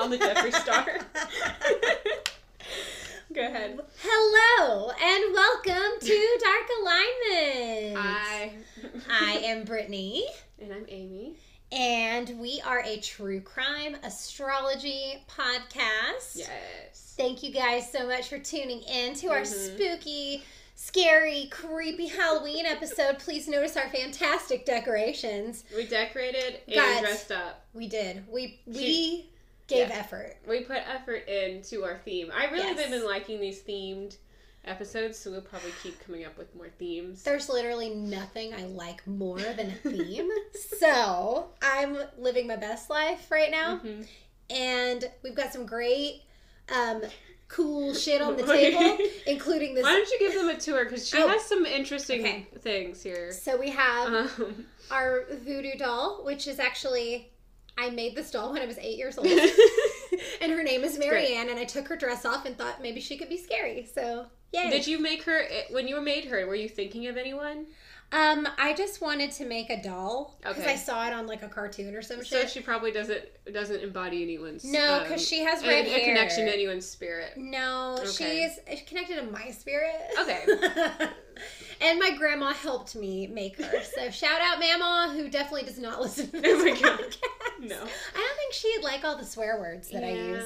all the Jeffree Star. Go ahead. Hello and welcome to Dark Alignment. Hi. I am Brittney, And I'm Amy. and we are a true crime astrology podcast. Yes. Thank you guys so much for tuning in to our Mhm. spooky, scary, creepy Halloween episode. Please notice our fantastic decorations. We decorated and Guys. dressed up. We did. We we gave yeah. effort. We put effort into our theme. I really Yes. have been liking these themed episodes, so we'll probably keep coming up with more themes. There's literally nothing I like more than a theme. so I'm living my best life right now. Mhm. And we've got some great, um, cool shit on the table, including this. Why don't you give them a tour? Because she Oh. has some interesting Okay. things here. So we have Um, our voodoo doll, which is actually. I made this doll when I was eight years old. and her name is. Marianne, and I took her dress off and thought maybe she could be scary. So, yay. Did you make her when you made her? Were you thinking of anyone? Um, I just wanted to make a doll because Okay. I saw it on like a cartoon or some So shit. she probably doesn't doesn't embody anyone's spirit. no, um, because she has a, red a hair. connection to anyone's spirit. No, Okay. she's connected to my spirit. Okay. and my grandma helped me make her. So shout out Mama, who definitely does not listen to Oh this my God. podcast. No. I don't think she'd like all the swear words that I use.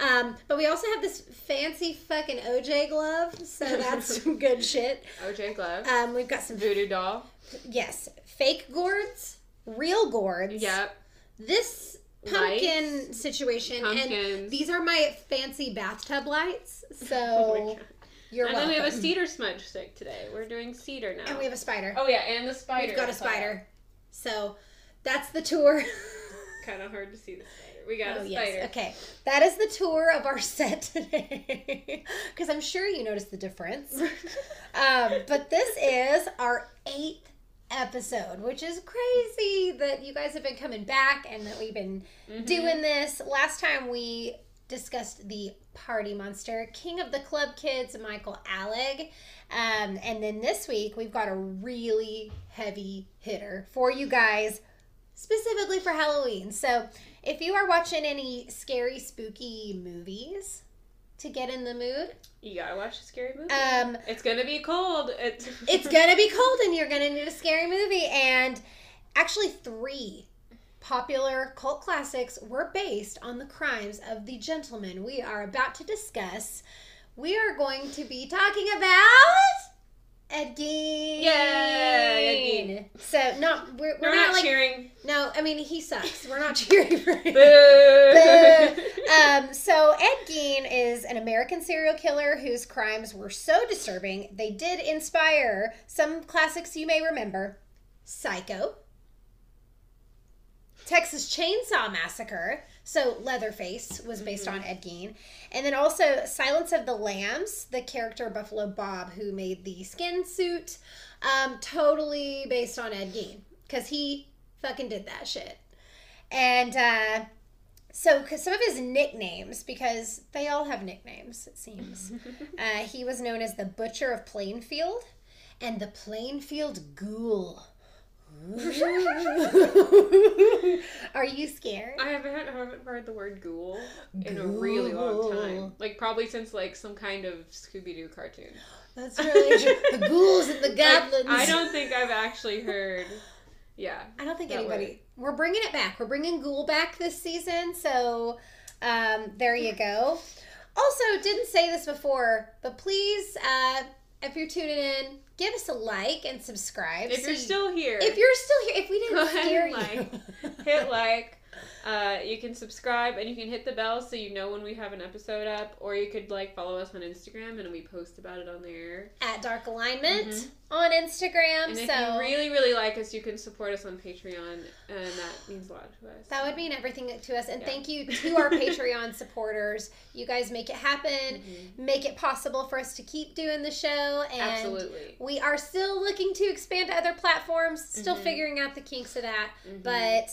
Um, but we also have this fancy fucking OJ glove, so that's some good shit. OJ Glove. Um, we've got some Voodoo doll. yes, fake gourds, real gourds. Yep. This pumpkin situation, and Pumpkins. these are my fancy bathtub lights. So Oh my God. you're and welcome. then we have a cedar smudge stick today. We're doing cedar now. and we have a spider. oh yeah, and the spider. We've got a spider. So that's the tour. Kind of hard to see the spider. We got oh a yes. Okay. That is the tour of our set today. Because I'm sure you noticed the difference. um, but this is our eighth episode, which is crazy that you guys have been coming back and that we've been Mhm. doing this. Last time we discussed the party monster, King of the Club Kids, Michael Alig. Um, and then this week we've got a really heavy hitter for you guys, specifically for Halloween. So if you are watching any scary, spooky movies to get in the mood, You gotta watch a scary movie. um, it's gonna be cold. It's it's gonna be cold and you're gonna need a scary movie and actually three popular cult classics were based on the crimes of the gentleman we are about to discuss we are going to be talking about Ed Gein. Yay, Ed Gein. So no, we're, we're, We're, not, not, like cheering. no. I mean he sucks. We're not cheering for him. Boo. um, so Ed Gein is an American serial killer whose crimes were so disturbing they did inspire some classics you may remember: Psycho, Texas Chainsaw Massacre. So Leatherface was based on Ed Gein, and then also Silence of the Lambs. The character Buffalo Bob, who made the skin suit, um, totally based on Ed Gein because he fucking did that shit. And uh, so, cause some of his nicknames, because they all have nicknames, it seems. uh, he was known as the Butcher of Plainfield and the Plainfield Ghoul. Are you scared? I haven't, I haven't heard the word ghoul in a really long time. Like probably since like some kind of Scooby Doo cartoon. That's really true. The ghouls and the Like, goblins. I don't think I've actually heard. Yeah. I don't think anybody. word. We're bringing it back. We're bringing Ghoul back this season. So um, there you go. Also, didn't say this before, but please, uh, if you're tuning in, give us a like and subscribe. If so you're you- still here, if you're still here, if we didn't scare and you, like. hit like. Uh, you can subscribe and you can hit the bell so you know when we have an episode up, or you could like follow us on Instagram and we post about it on there. at Dark Alignment Mhm. on Instagram. And if so you really, really like us, you can support us on Patreon, and that means a lot to us. That would mean everything to us. And Yeah. thank you to our Patreon supporters. You guys make it happen, Mhm. make it possible for us to keep doing the show. And Absolutely. we are still looking to expand to other platforms, still Mhm. figuring out the kinks of that. Mhm. But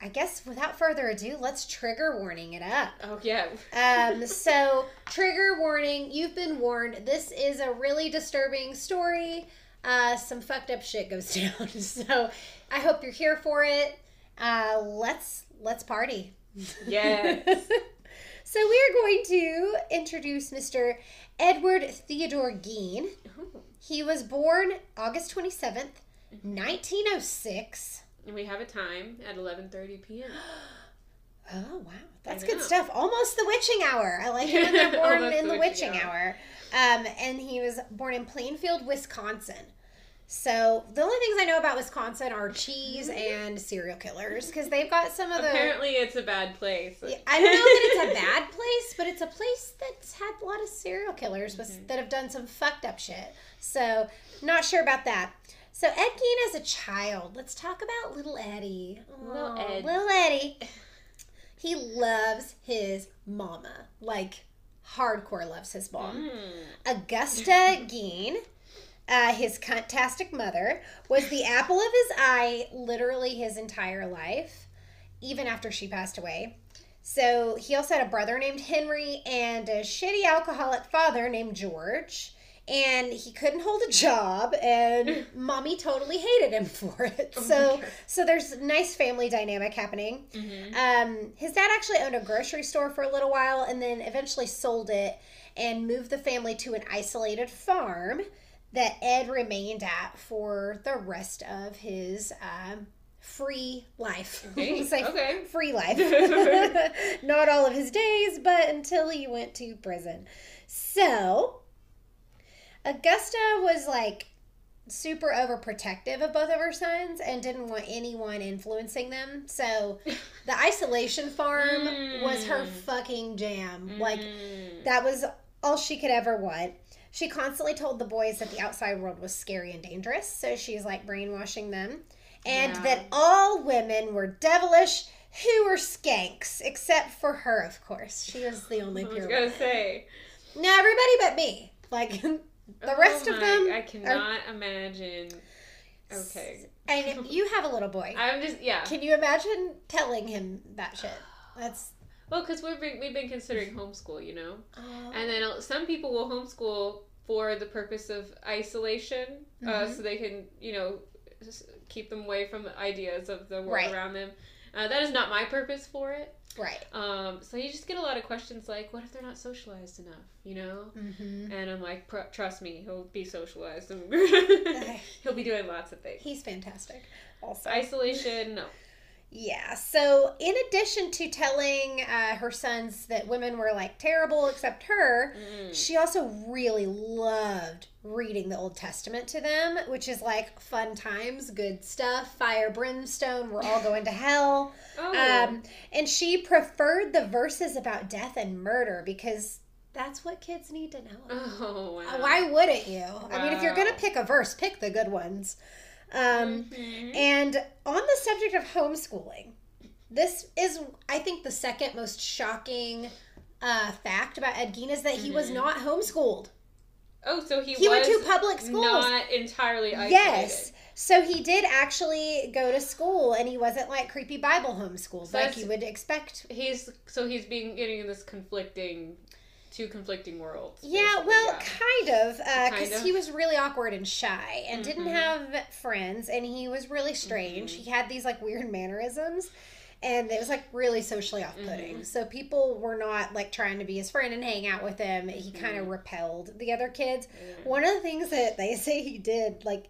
I guess without further ado, let's trigger warning it up. Oh yeah. Um, so, trigger warning, you've been warned. This is a really disturbing story. Uh, some fucked up shit goes down. So, I hope you're here for it. Uh, let's let's party. Yes. so we are going to introduce Mr. Edward Theodore Gein. Ooh. He was born August 27th, 1906. And we have a time at 11:30 p.m. Oh wow, that's good stuff. Almost the witching hour. I like it when they're born in the witching witching hour. Um, and he was born in Plainfield, Wisconsin. So the only things I know about Wisconsin are cheese and serial killers because they've got some of the. Apparently, it's a bad place. I don't know that it's a bad place, but it's a place that's had a lot of serial killers Mm-hmm. that have done some fucked up shit. So, not sure about that. So, Ed Gein as a child, let's talk about little Eddie. Little Ed. Little Eddie. He loves his mama. Like, hardcore loves his mom. Mm. Augusta Gein, uh, his cuntastic mother, was the apple of his eye literally his entire life, even after she passed away. So he also had a brother named Henry and a shitty alcoholic father named George. And he couldn't hold a job, and mommy totally hated him for it. Oh so, God. so there's nice family dynamic happening. Mhm. Um, his dad actually owned a grocery store for a little while and then eventually sold it and moved the family to an isolated farm that Ed remained at for the rest of his um, free life. Okay, We'll okay. Free life. Not all of his days, but until he went to prison. So, Augusta was like super overprotective of both of her sons and didn't want anyone influencing them. So the isolation farm was her Mm. fucking jam. Like Mm. that was all she could ever want. She constantly told the boys that the outside world was scary and dangerous, so she's like brainwashing them. And Yeah. that all women were devilish who were skanks, except for her, of course. She was the only pure. I was gonna woman. say No, everybody but me. Like the rest Oh of my- them. I cannot imagine. Okay, And you have a little boy. I'm just yeah. Can you imagine telling him that shit? That's. Well, because we've been we've been considering homeschool, you know, Oh. and then uh, some people will homeschool for the purpose of isolation, uh, Mhm. so they can you know keep them away from the ideas of the world Right. around them. Uh, that is not my purpose for it. Right. Um, so you just get a lot of questions like, what if they're not socialized enough, you know? Mm-hmm. And I'm like, trust me, he'll be socialized. he'll be doing lots of things. He's fantastic. Also. Isolation, no. Yeah. So, in addition to telling uh, her sons that women were like terrible except her, Mm. she also really loved reading the Old Testament to them, which is like fun times, good stuff, fire, brimstone, we're all going to hell. Oh, Um, and she preferred the verses about death and murder because that's what kids need to know. oh wow. Why wouldn't you? I mean, if you're going to pick a verse, pick the good ones. Um, Mhm. and on the subject of homeschooling, this is, I think, the second most shocking uh, fact about Ed Gein is that he was Mhm. not homeschooled. Oh, so he, He, went to public schools. not entirely isolated. yes. So he did actually go to school and he wasn't like creepy Bible homeschooled So like you would expect. He's so he's being getting in this conflicting, two conflicting worlds. Yeah, well, yeah. kind of, because Kind of. he was really awkward and shy and didn't Mhm. have friends, and he was really strange. Mhm. He had these like weird mannerisms, and it was like really socially off-putting. So people were not like trying to be his friend and hang out with him. He kind of repelled the other kids. One of the things that they say he did, like.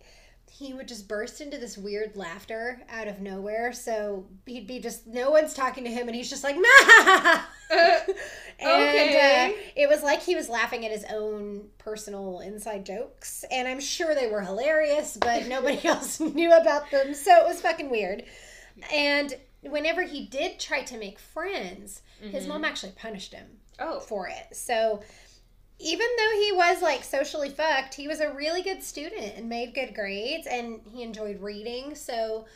He would just burst into this weird laughter out of nowhere. So he'd be just, no one's talking to him, and he's just like, nah! and Okay. uh, it was like he was laughing at his own personal inside jokes and i'm sure they were hilarious but nobody else knew about them so it was fucking weird and whenever he did try to make friends his Mhm. mom actually punished him Oh, for it so even though he was like socially fucked he was a really good student and made good grades and he enjoyed reading so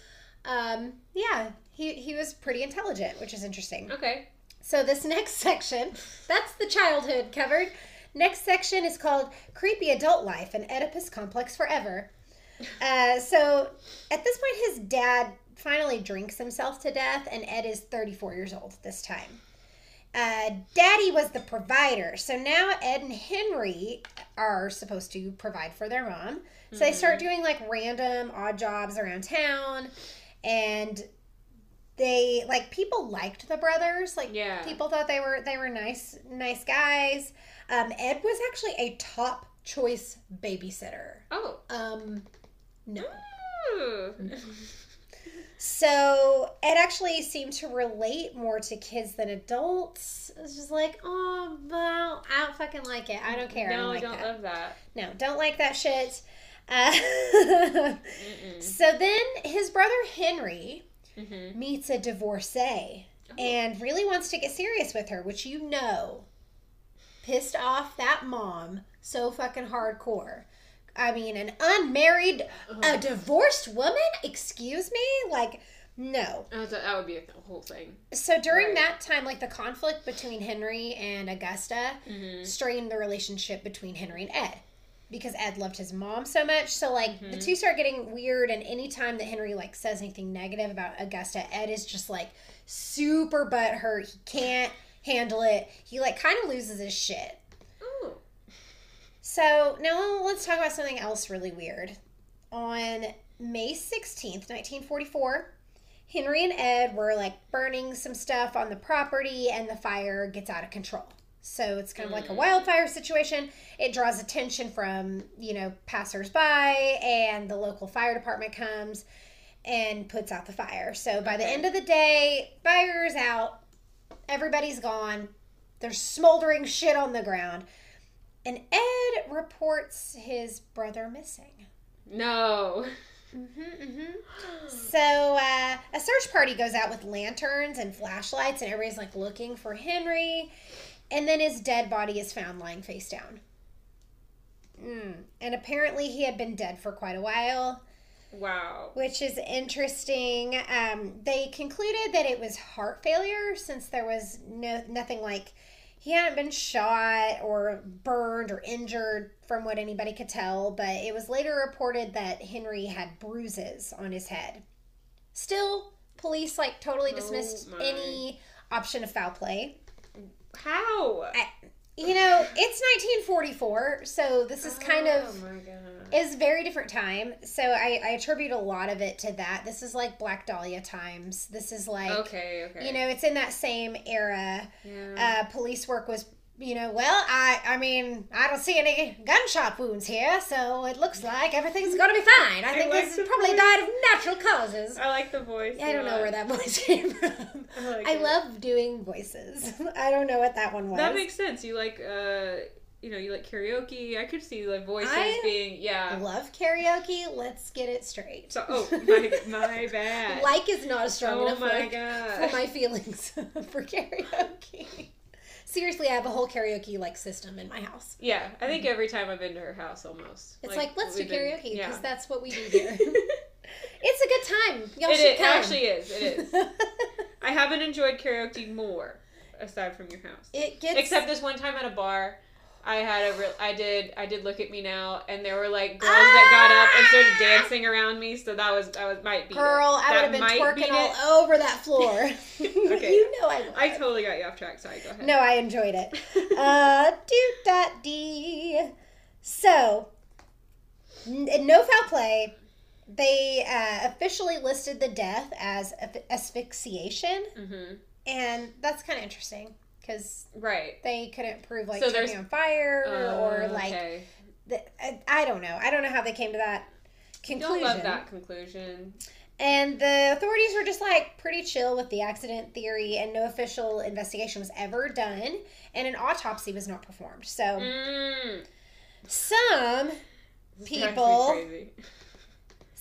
um, yeah he, he was pretty intelligent which is interesting okay. so this next section, that's the childhood covered. Next section is called Creepy Adult Life and Oedipus Complex Forever. Uh, so at this point, his dad finally drinks himself to death, and Ed is 34 years old this time. Uh, Daddy was the provider, so now Ed and Henry are supposed to provide for their mom. So they start doing like random odd jobs around town, and they like people liked the brothers. Like Yeah. people thought they were they were nice nice guys. Um, Ed was actually a top choice babysitter. Oh. Um, no. So it actually seemed to relate more to kids than adults. It's just like, oh, well, I don't fucking like it. I don't care. I No, don't I like don't that. love that. No, don't like that shit. Uh, so then his brother Henry Mhm. meets a divorcee Oh. and really wants to get serious with her, which you know pissed off that mom so fucking hardcore. I mean, an unmarried, a divorced woman? Excuse me? Like, no. Oh, that that would be a whole thing. So during Right. that time, like the conflict between Henry and Augusta Mhm. strained the relationship between Henry and Ed because Ed loved his mom so much. So like the Mhm. two start getting weird, and anytime that Henry like says anything negative about Augusta, Ed is just like super butthurt. He can't handle it. He like kind of loses his shit. So now let's talk about something else really weird. On May 16th, 1944, Henry and Ed were like burning some stuff on the property and the fire gets out of control. So it's kind of like a Mm. wildfire situation. It draws attention from, you know, passersby and the local fire department comes and puts out the fire. So by the end of the day, fire is out. Everybody's gone. There's smoldering shit on the ground. And Ed reports his brother missing. No. Mm-hmm, mm-hmm. So uh, a search party goes out with lanterns and flashlights, and everybody's like looking for Henry. And then his dead body is found lying face down. Mm. And apparently he had been dead for quite a while, Wow. which is interesting. Um, they concluded that it was heart failure since there was no nothing like he hadn't been shot or burned or injured from what anybody could tell, but it was later reported that Henry had bruises on his head. Still, police like totally Oh dismissed my. any option of foul play. How? You know, it's 1944, so this is kind Oh of my god. is very different time. So I, I attribute a lot of it to that. This is like Black Dahlia times. This is like okay. Okay. you know, it's in that same era. Yeah. Uh, police work was you know, well, I I mean, I don't see any gunshot wounds here, so it looks like everything's gonna be fine. I I think like this probably voice. died of natural causes. I like the voice. I don't know where that voice came from. I, like I love doing voices. I don't know what that one was. That makes sense. You like, uh, you know, you like karaoke. I could see like voices I being, yeah. I love karaoke. Let's get it straight. So, oh my, my bad. like is not a strong oh enough my word god. for my feelings for karaoke. Seriously, I have a whole karaoke like system in my house. yeah, I think mm-hmm. every time I've been to her house, almost. It's like, let's do karaoke because yeah. that's what we do here. it's a good time. Y'all It should is- it come. actually is, it is. I haven't enjoyed karaoke more aside from your house. it gets Except this one time at a bar, I had a real. I did. I did look at me now, and there were like girls that got up and started dancing around me. So that was. I was might be. girl. I would have been twerking all over that floor. Okay, you know I. I totally got you off track. Sorry. Go ahead. No, I enjoyed it. uh, do dot d. So, n- no foul play. They uh, officially listed the death as asph- asphyxiation, Mm-hmm. and that's kind of interesting because Right. they couldn't prove like So there's- on fire or, Uh, like okay. the, I, I don't know. I don't know how they came to that conclusion. Don't love that conclusion. And the authorities were just like pretty chill with the accident theory, and no official investigation was ever done, and an autopsy was not performed. So Mm. some This drives me People-.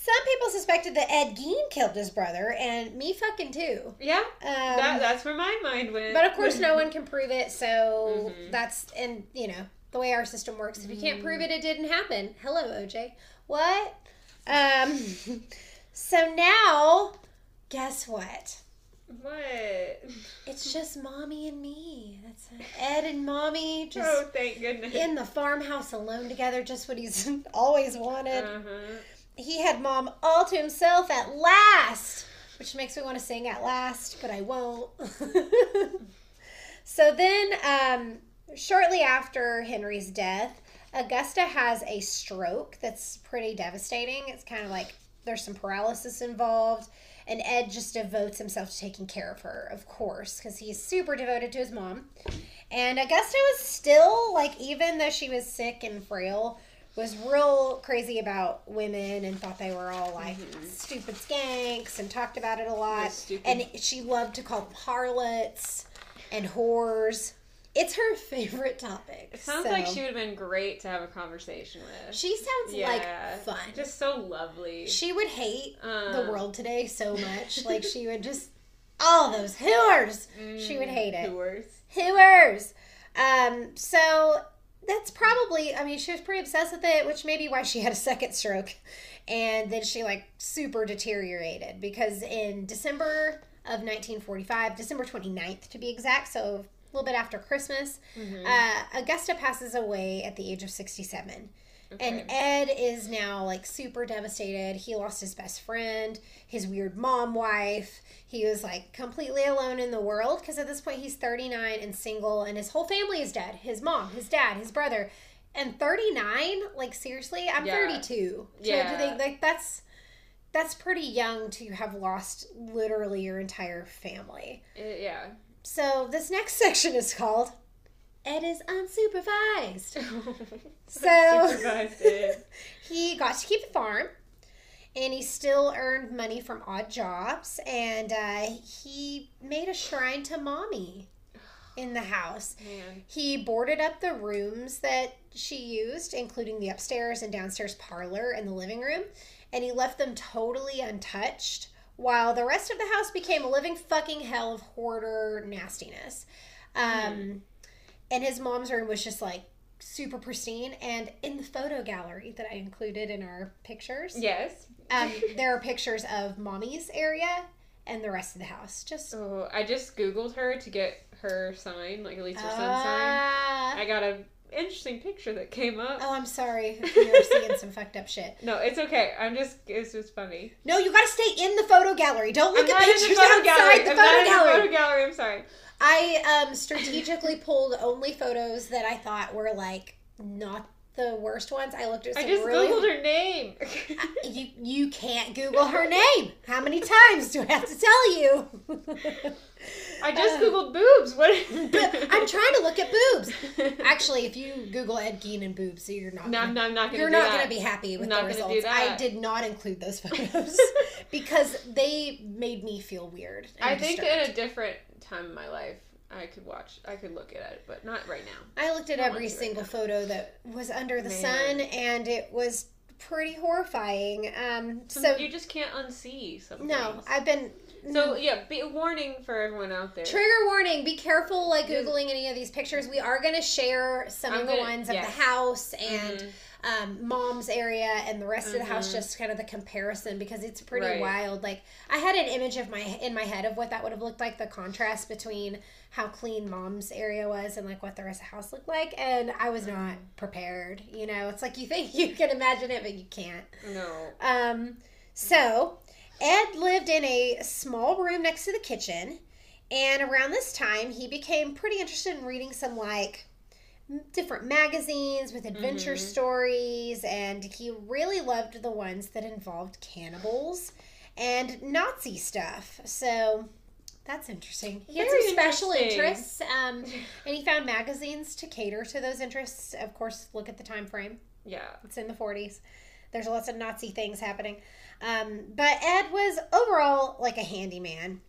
some people suspected that Ed Gein killed his brother, and me fucking too. Yeah. Um, that, that's where my mind went. but of course, no one can prove it. So Mhm. that's and you know the way our system works. If you can't Mm. prove it, it didn't happen. Hello, OJ. What? Um. so now, guess what? What? It's just mommy and me. That's it. Ed and mommy just oh, thank goodness. in the farmhouse alone together, just what he's always wanted. Uh-huh. He had mom all to himself at last, which makes me want to sing at last, but I won't. so then, um, shortly after Henry's death, Augusta has a stroke that's pretty devastating. It's kind of like there's some paralysis involved. And Ed just devotes himself to taking care of her, of course, because he's super devoted to his mom. And Augusta was still, like, even though she was sick and frail, was real crazy about women and thought they were all like stupid skanks and talked about it a lot. And she loved to call harlots and whores. It's her favorite topic. It sounds like she would have been great to have a conversation with. She sounds yeah. like fun. Just so lovely. She would hate Uh, the world today so much. like she would just all those hooers. she would hate it. Tours. Hooers. Um, so that's probably I mean, she was pretty obsessed with it, which may be why she had a second stroke. And then she like super deteriorated because in December of 1945, December 29th to be exact, so a little bit after Christmas, Mm-hmm. uh, Augusta passes away at the age of 67. And Ed is now like super devastated. He lost his best friend, his weird mom wife. He was like completely alone in the world because at this point he's 39 and single, and his whole family is dead his mom, his dad, his brother. And 39? Like, seriously? I'm Yeah. 32. Yeah. do they, like, that's. That's pretty young to have lost literally your entire family. Uh, yeah. So, this next section is called Ed is Unsupervised. So- Supervised he got to keep the farm and he still earned money from odd jobs and uh, he made a shrine to mommy in the house Man. he boarded up the rooms that she used including the upstairs and downstairs parlor and the living room and he left them totally untouched while the rest of the house became a living fucking hell of hoarder nastiness um, and his mom's room was just like super pristine and in the photo gallery that i included in our pictures Yes. um, there are pictures of mommy's area and the rest of the house just Oh, I just googled her to get her sign, like at least her son's sign. Ah. I got a interesting picture that came up. oh i'm sorry you're seeing some fucked up shit No, it's okay. I'm just it's just funny. no you gotta stay in the photo gallery don't look I'm at pictures the outside gallery. the I'm photo not in gallery the photo gallery. I'm sorry. i um strategically pulled only photos that i thought were like not the worst ones i looked at some I just really googled her name. You you can't Google her name. How many times do I have to tell you? I just googled boobs. What? I'm trying to look at boobs. Actually, if you Google Ed Gein and boobs, you're not. No, gonna, I'm not, I'm not gonna you're not that. to be happy with the gonna results. I did not include those photos because they made me feel weird. I think disturbed. in a different time in my life, I could watch. I could look at it, but not right now. I looked at every right single photo that was under the Man. sun, and it was pretty horrifying. Um, so you just can't unsee some no, things. I've been So yeah, be a warning for everyone out there. Trigger warning: Be careful, like googling any of these pictures. We are going to share some I'm of the gonna- ones of the house and Mhm. um, mom's area and the rest of the house. Mhm. Just kind of the comparison because it's pretty Right. wild. Like I had an image of my in my head of what that would have looked like. The contrast between how clean mom's area was and like what the rest of the house looked like, and I was not prepared. You know, it's like you think you can imagine it, but you can't. No. Um, so Ed lived in a small room next to the kitchen, and around this time, he became pretty interested in reading some like different magazines with adventure Mhm. stories, and he really loved the ones that involved cannibals and Nazi stuff. So. That's interesting. He had Very some special interests, um, and he found magazines to cater to those interests. Of course, look at the time frame. Yeah. It's in the 40s. There's lots of Nazi things happening. Um, but Ed was overall like a handyman.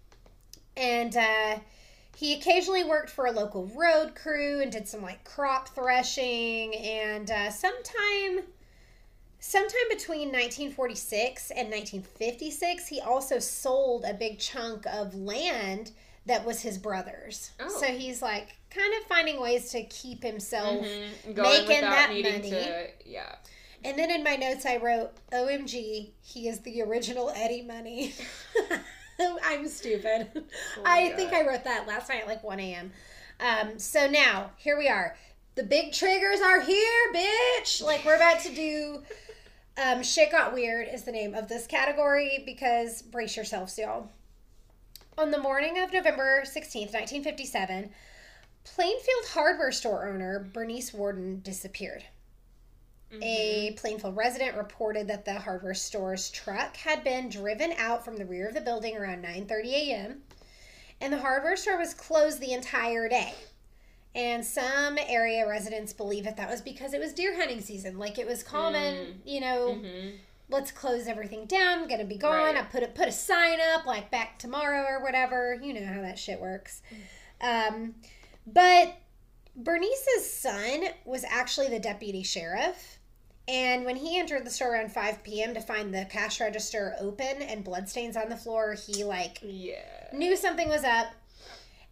And uh, he occasionally worked for a local road crew and did some like crop threshing. And uh, sometime. Sometime between 1946 and 1956, he also sold a big chunk of land that was his brother's. Oh. So he's like kind of finding ways to keep himself Mhm. Going making that money. to. Yeah. And then in my notes, I wrote, OMG, he is the original Eddie Money. I'm stupid. Oh I my think I wrote that last night at like 1 a.m. Um, so now, here we are. The big triggers are here, bitch. Like, we're about to do. Um, Shit Got Weird is the name of this category because brace yourselves, y'all. On the morning of November 16th, 1957, Plainfield hardware store owner Bernice Worden disappeared. A Plainfield resident reported that the hardware store's truck had been driven out from the rear of the building around 9:30 a.m. and the hardware store was closed the entire day. And some area residents believe that that was because it was deer hunting season. Like it was common, Mm. you know, hmm let's close everything down. Gonna be gone. Right. I put a put a sign up like back tomorrow or whatever. You know how that shit works. Um, but Bernice's son was actually the deputy sheriff. And when he entered the store around 5 p.m. to find the cash register open and bloodstains on the floor, he like Yeah. knew something was up.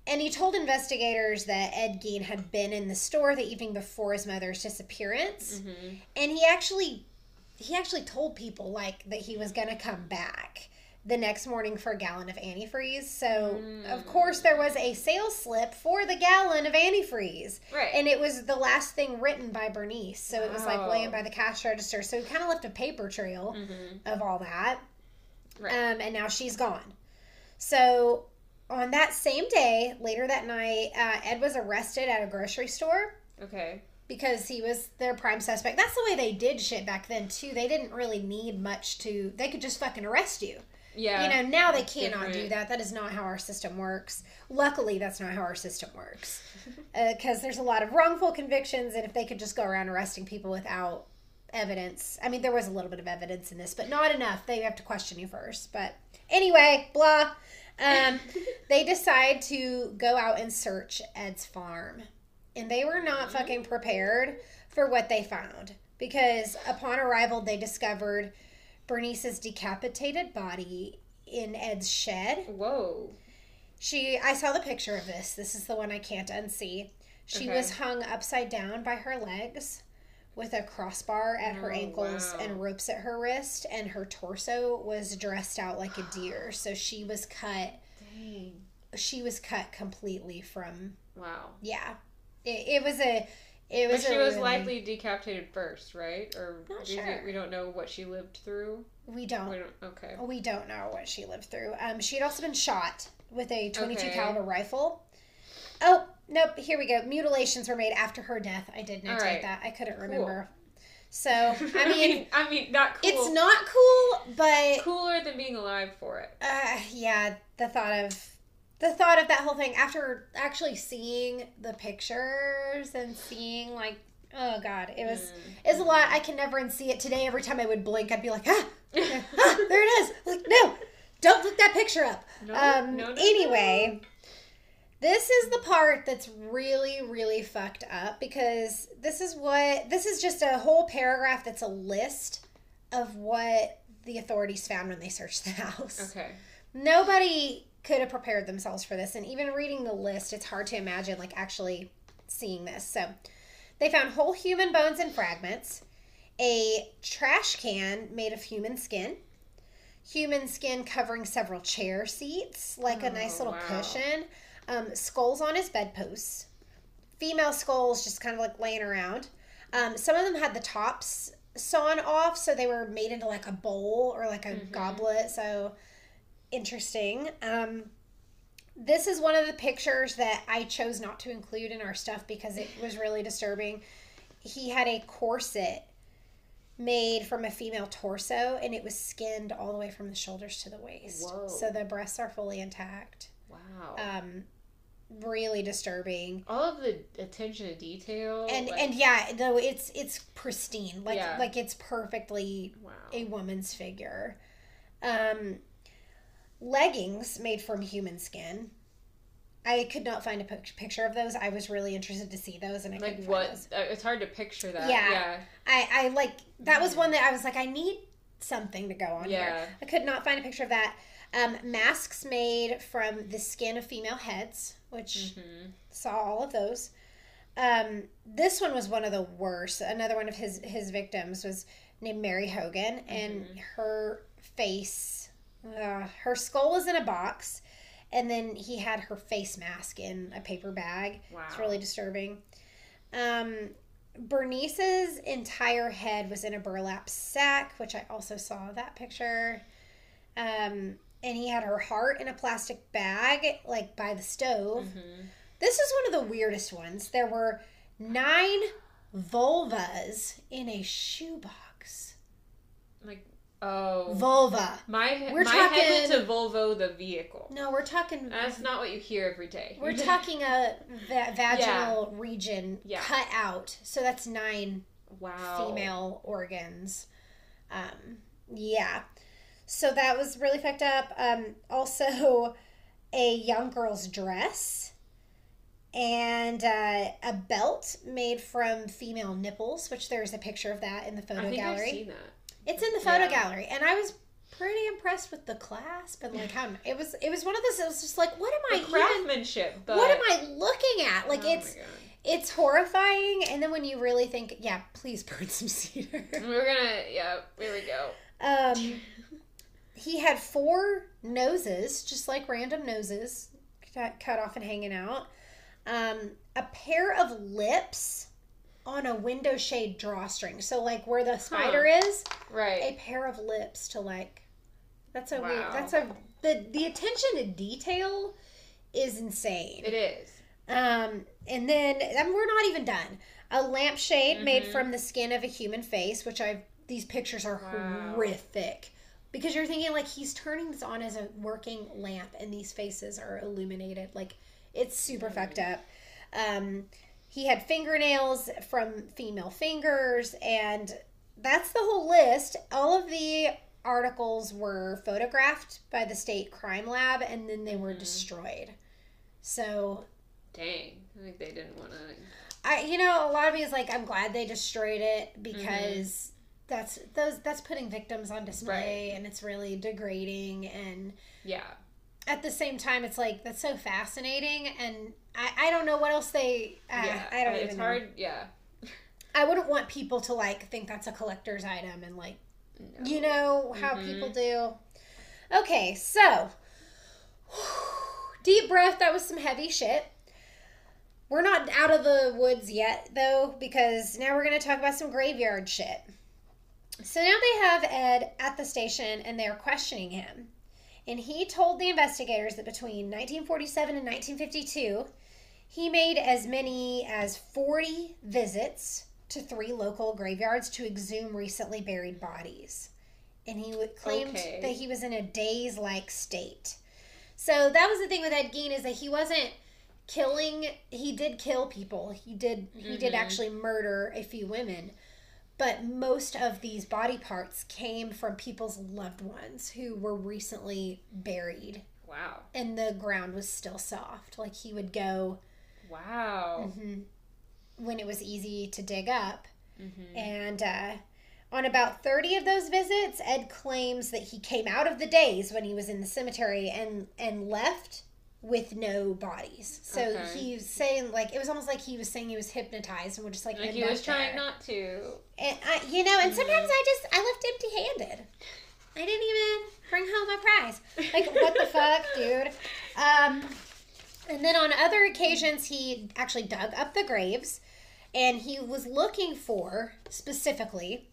And he told investigators that Ed Gein had been in the store the evening before his mother's disappearance hmm and he actually he actually told people like that he was gonna come back the next morning for a gallon of antifreeze so of Mm. course there was a sales slip for the gallon of antifreeze Right. and it was the last thing written by bernice so it was like laying by the cash register so he kind of left a paper trail hmm of all that Right. um, and now she's gone so on that same day later that night uh, ed was arrested at a grocery store okay. because he was their prime suspect. That's the way they did shit back then too. They didn't really need much to. They could just fucking arrest you. Yeah. You know, now they cannot do that. That is not how our system works. Luckily, that's not how our system works. Because there's a lot of wrongful convictions, and if they could just go around arresting people without evidence, I mean, there was a little bit of evidence in this, but not enough. They have to question you first. But anyway, blah. Um, they decide to go out and search Ed's farm. And they were not fucking prepared for what they found. Because upon arrival, they discovered Bernice's decapitated body in Ed's shed. Whoa. She I saw the picture of this. This is the one I can't unsee. She Okay. was hung upside down by her legs with a crossbar at her Oh, ankles wow. and ropes at her wrist and her torso was dressed out like a deer. So she was cut Dang. she was cut completely from Wow. yeah. It, it was a it But she was really- likely decapitated first, right? Or Not is it- we don't know what she lived through. we don't We don't. Okay. We don't know what she lived through. Um, she had also been shot with a 22 Okay. caliber rifle. Oh, nope. Here we go. Mutilations were made after her death. I did notate Alright. that. I couldn't Cool. remember. So, I mean, I mean, not cool. it's not cool, but cooler than being alive for it. uh, yeah, the thought of the thought of that whole thing after actually seeing the pictures and seeing like oh god, it was Mm. was a lot. I can never unsee it today. Every time I would blink, I'd be like, ah, ah there it is. Like, no, don't look that picture up. No, um, no, no, anyway, this is the part that's really, really fucked up because this is what this is just a whole paragraph that's a list of what the authorities found when they searched the house. Okay. Nobody could have prepared themselves for this, and even reading the list, it's hard to imagine like actually seeing this. So, they found whole human bones and fragments, a trash can made of human skin, human skin covering several chair seats, like a nice Oh, little wow. cushion, um, skulls on his bedposts, female skulls just kind of like laying around. Um, some of them had the tops sawn off, so they were made into like a bowl or like a Mhm. goblet. So interesting. Um, this is one of the pictures that I chose not to include in our stuff because it was really disturbing. He had a corset made from a female torso and it was skinned all the way from the shoulders to the waist. Whoa. So the breasts are fully intact. Wow. Um, really disturbing. All of the attention to detail. And like, and yeah, though it's it's pristine. Like Yeah. like it's perfectly wow. a woman's figure. Um, leggings made from human skin. I could not find a picture of those. I was really interested to see those, and I like what? those. Uh, it's hard to picture that. Yeah. Yeah. I, I like that was one that I was like, I need something to go on here. I could not find a picture of that. Um, masks made from the skin of female heads, which hmm saw all of those. Um, this one was one of the worst. Another one of his his victims was named Mary Hogan, and Mhm. her face, uh, her skull was in a box, and then he had her face mask in a paper bag. Wow. It's really disturbing. Um, Bernice's entire head was in a burlap sack, which I also saw that picture. Um, and he had her heart in a plastic bag, like by the stove. Mhm. This is one of the weirdest ones. There were nine vulvas in a shoebox. Like, oh. Vulva. my We're my head went talking- to Volvo the vehicle. No, we're talking. That's not what you hear every day. We're talking a va- vaginal region Yeah. cut out. So that's nine wow. female organs. Um, yeah. So that was really fucked up. Um, also, a young girl's dress and uh, a belt made from female nipples, which there's a picture of that in the I photo think gallery. I've seen that. It's in the photo Yeah. gallery, and I was pretty impressed with the clasp and like how it was. It was one of those. It was just like, what am I The even? craftsmanship, but What am I looking at? Like oh it's it's horrifying, and then when you really think, yeah, please burn some cedar. We're gonna yeah. Here we go. Um, he had four noses, just like random noses, cut off and hanging out. Um, a pair of lips on a window shade drawstring. So, like where the spider is, right? a pair of lips to like. That's a weird. That's a the the attention to detail is insane. It is. Um, and then I mean, we're not even done. A lampshade made Mhm. from the skin of a human face, which I these pictures are Wow. horrific. Because you're thinking like he's turning this on as a working lamp and these faces are illuminated. Like it's super Mm. fucked up. Um he had fingernails from female fingers and that's the whole list. All of the articles were photographed by the state crime lab and then they were Mhm. destroyed. So Dang. I think they didn't want to. I, you know, a lot of me is like, I'm glad they destroyed it because that's those that's putting victims on display and it's really degrading. And Yeah. at the same time, it's like that's so fascinating. And I, I don't know what else they. Uh, yeah. I don't It's even know. hard. Yeah. I wouldn't want people to like think that's a collector's item and like No. you know how Mhm. people do. Okay, so deep breath. That was some heavy shit. We're not out of the woods yet, though, because now we're going to talk about some graveyard shit. So now they have Ed at the station and they're questioning him. And he told the investigators that between 1947 and 1952, he made as many as 40 visits to three local graveyards to exhume recently buried bodies. And he claimed Okay. that he was in a daze like state. So that was the thing with Ed Gein is that he wasn't killing he did kill people. He did he did Mhm. actually murder a few women. But most of these body parts came from people's loved ones who were recently buried Wow. and the ground was still soft. Like he would go Wow. mhm, when it was easy to dig up. Mm-hmm. And uh, on about 30 of those visits, Ed claims that he came out of the days when he was in the cemetery and, and left with no bodies. So Okay. he's saying, like, it was almost like he was saying he was hypnotized and we're just like, Like he was up trying not to. And I, you know, and sometimes Mhm. I just, I left empty handed. I didn't even bring home my prize. Like, what the fuck, dude? Um, and then on other occasions, he actually dug up the graves and he was looking for specifically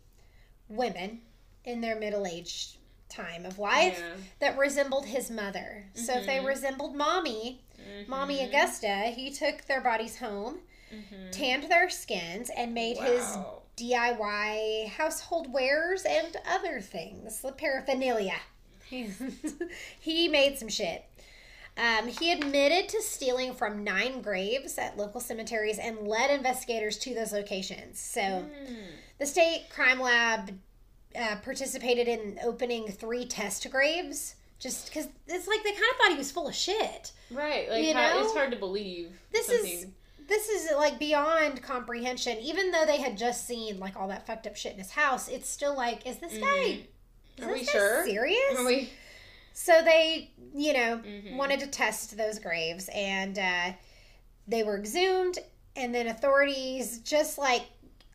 women in their middle aged time of life Yeah. that resembled his mother. So if they Mhm. resembled mommy, mommy Mhm. Augusta, he took their bodies home, Mhm. tanned their skins, and made his DIY household wares and other things, the paraphernalia. he made some shit. Um, he admitted to stealing from nine graves at local cemeteries and led investigators to those locations. So Mm. the state crime lab uh, participated in opening three test graves just because it's like they kind of thought he was full of shit. Right. Like You how, know? it's hard to believe. This is this is like beyond comprehension. Even though they had just seen like all that fucked up shit in his house, it's still like, is this guy? Is Are we this guy sure? serious? Are we? So they, you know, Mhm. wanted to test those graves, and uh, they were exhumed. And then authorities just like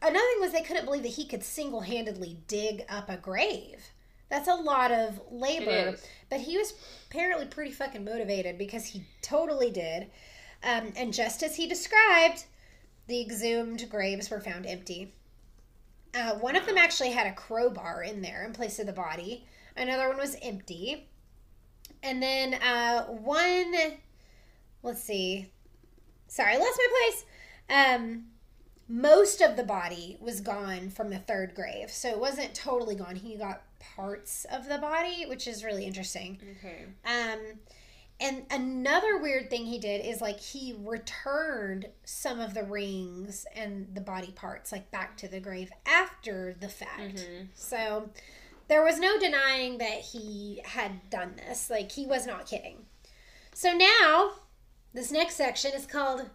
another thing was they couldn't believe that he could single handedly dig up a grave. That's a lot of labor. But he was apparently pretty fucking motivated because he totally did. Um, and just as he described, the exhumed graves were found empty. Uh, one of them actually had a crowbar in there in place of the body. Another one was empty. And then uh, one, let's see. Sorry, I lost my place. Um, most of the body was gone from the third grave. So it wasn't totally gone. He got parts of the body, which is really interesting. Okay. Um, and another weird thing he did is like he returned some of the rings and the body parts like back to the grave after the fact. Mhm. So there was no denying that he had done this. Like he was not kidding. So now this next section is called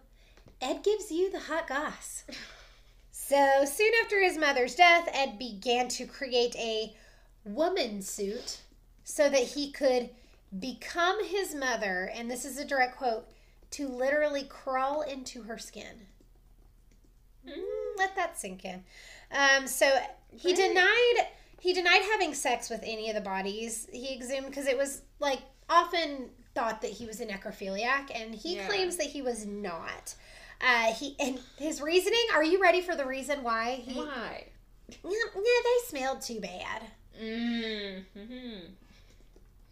Ed gives you the hot goss. So soon after his mother's death, Ed began to create a woman suit so that he could become his mother, and this is a direct quote, to literally crawl into her skin. Mm, let that sink in. Um, so he denied he denied having sex with any of the bodies he exhumed because it was like often thought that he was a necrophiliac, and he Yeah. claims that he was not. Uh, he and his reasoning. Are you ready for the reason why he? Why? Yeah, they smelled too bad. Mm-hmm.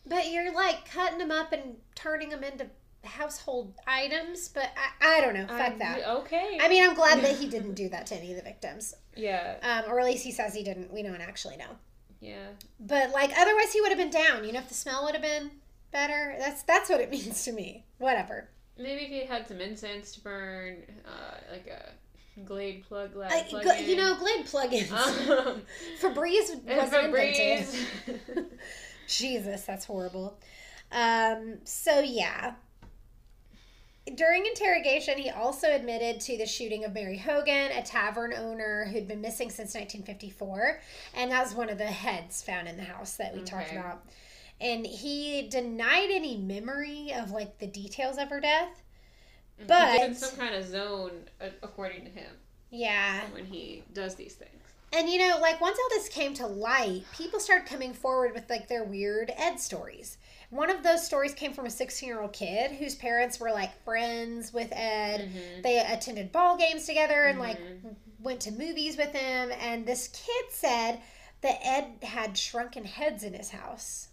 But you're like cutting them up and turning them into household items. But I, I don't know. Fuck that. Okay. I mean, I'm glad that he didn't do that to any of the victims. yeah. Um, or at least he says he didn't. We don't actually know. Yeah. But like, otherwise, he would have been down. You know, if the smell would have been better. That's that's what it means to me. Whatever. Maybe if he had some incense to burn, uh, like a Glade plug, lab I, plug gl- you know, Glade plugins. Um, Febreze wasn't invented. Jesus, that's horrible. Um, so yeah. During interrogation, he also admitted to the shooting of Mary Hogan, a tavern owner who'd been missing since 1954, and that was one of the heads found in the house that we talked about. And he denied any memory of like the details of her death. He's But- in some kind of zone, uh, according to him, Yeah. when he does these things. And you know, like once all this came to light, people started coming forward with like their weird Ed stories. One of those stories came from a 16 year old kid whose parents were like friends with Ed. Mhm. They attended ball games together and like Mhm. went to movies with him. And this kid said that Ed had shrunken heads in his house.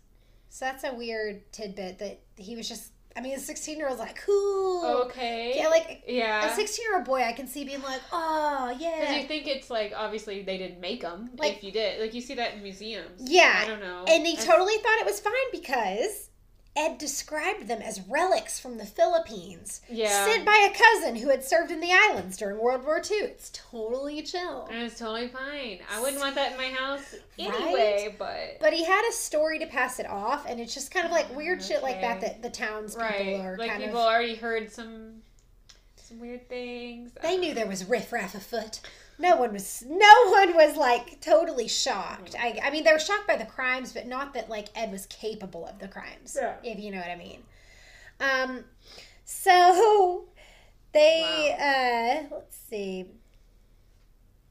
So that's a weird tidbit that he was just, I mean, a 16 year old's like, cool. Okay. Yeah, like yeah. a 16 year old boy, I can see being like, oh, yeah. Because you think it's like obviously they didn't make them. Like- if you did, like you see that in museums. Yeah, I don't know. And they That's- totally thought it was fine because Ed described them as relics from the Philippines, Yeah. sent by a cousin who had served in the islands during World War II. It's totally chill. And it's totally fine. I wouldn't want that in my house Right? anyway, but But he had a story to pass it off, and it's just kind of like weird shit like that that the townspeople right, are like kind people of. already heard some some weird things. They knew there was riffraff afoot. No one was. No one was like totally shocked. I, I mean, they were shocked by the crimes, but not that like Ed was capable of the crimes. Yeah. If you know what I mean. Um. So they. uh Let's see.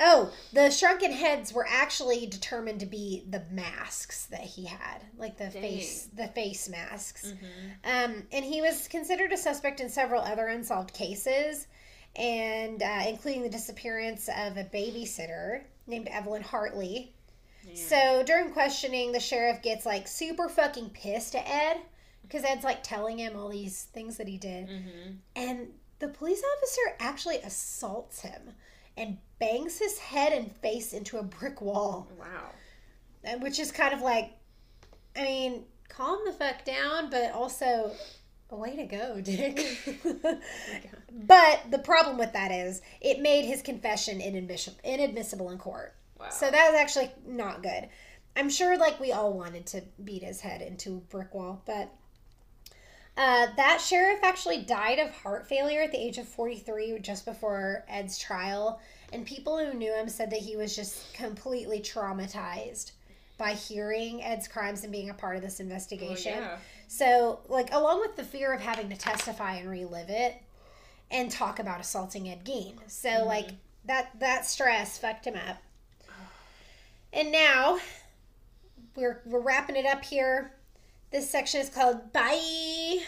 Oh, the shrunken heads were actually determined to be the masks that he had, like the Dang. face, the face masks. Mhm. Um, and he was considered a suspect in several other unsolved cases, and uh, including the disappearance of a babysitter named Evelyn Hartley. Yeah. So during questioning, the sheriff gets like super fucking pissed at Ed because Ed's like telling him all these things that he did, Mhm. and the police officer actually assaults him and bangs his head and face into a brick wall Wow. and which is kind of like, I mean, calm the fuck down, but also, way to go, Dick. but the problem with that is it made his confession inadmissible, inadmissible in court. Wow. So that was actually not good. I'm sure, like, we all wanted to beat his head into a brick wall, but. Uh, that sheriff actually died of heart failure at the age of 43 just before Ed's trial. And people who knew him said that he was just completely traumatized by hearing Ed's crimes and being a part of this Well, investigation. yeah. So, like, along with the fear of having to testify and relive it and talk about assaulting Ed Gein. So, Mhm. like, that, that stress fucked him up. And now we're, we're wrapping it up here. This section is called Bye.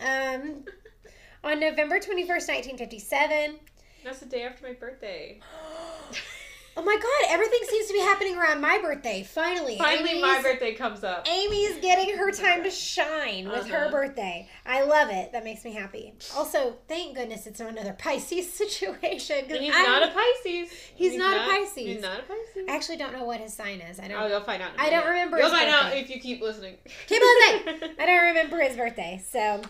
Um, on November 21st, 1957, That's the day after my birthday. Oh my god, everything seems to be happening around my birthday. Finally. Finally, my birthday comes up. Amy's getting her time to shine with her Uh-huh. birthday. I love it. That makes me happy. Also, thank goodness it's not another Pisces situation. 'cause And he's I'm- not a Pisces. He's not a Pisces. He's not a Pisces. I actually don't know what his sign is. I don't. Oh, you'll find out. I don't remember You'll his find out if you keep listening. Keep listening. I don't remember his birthday. So,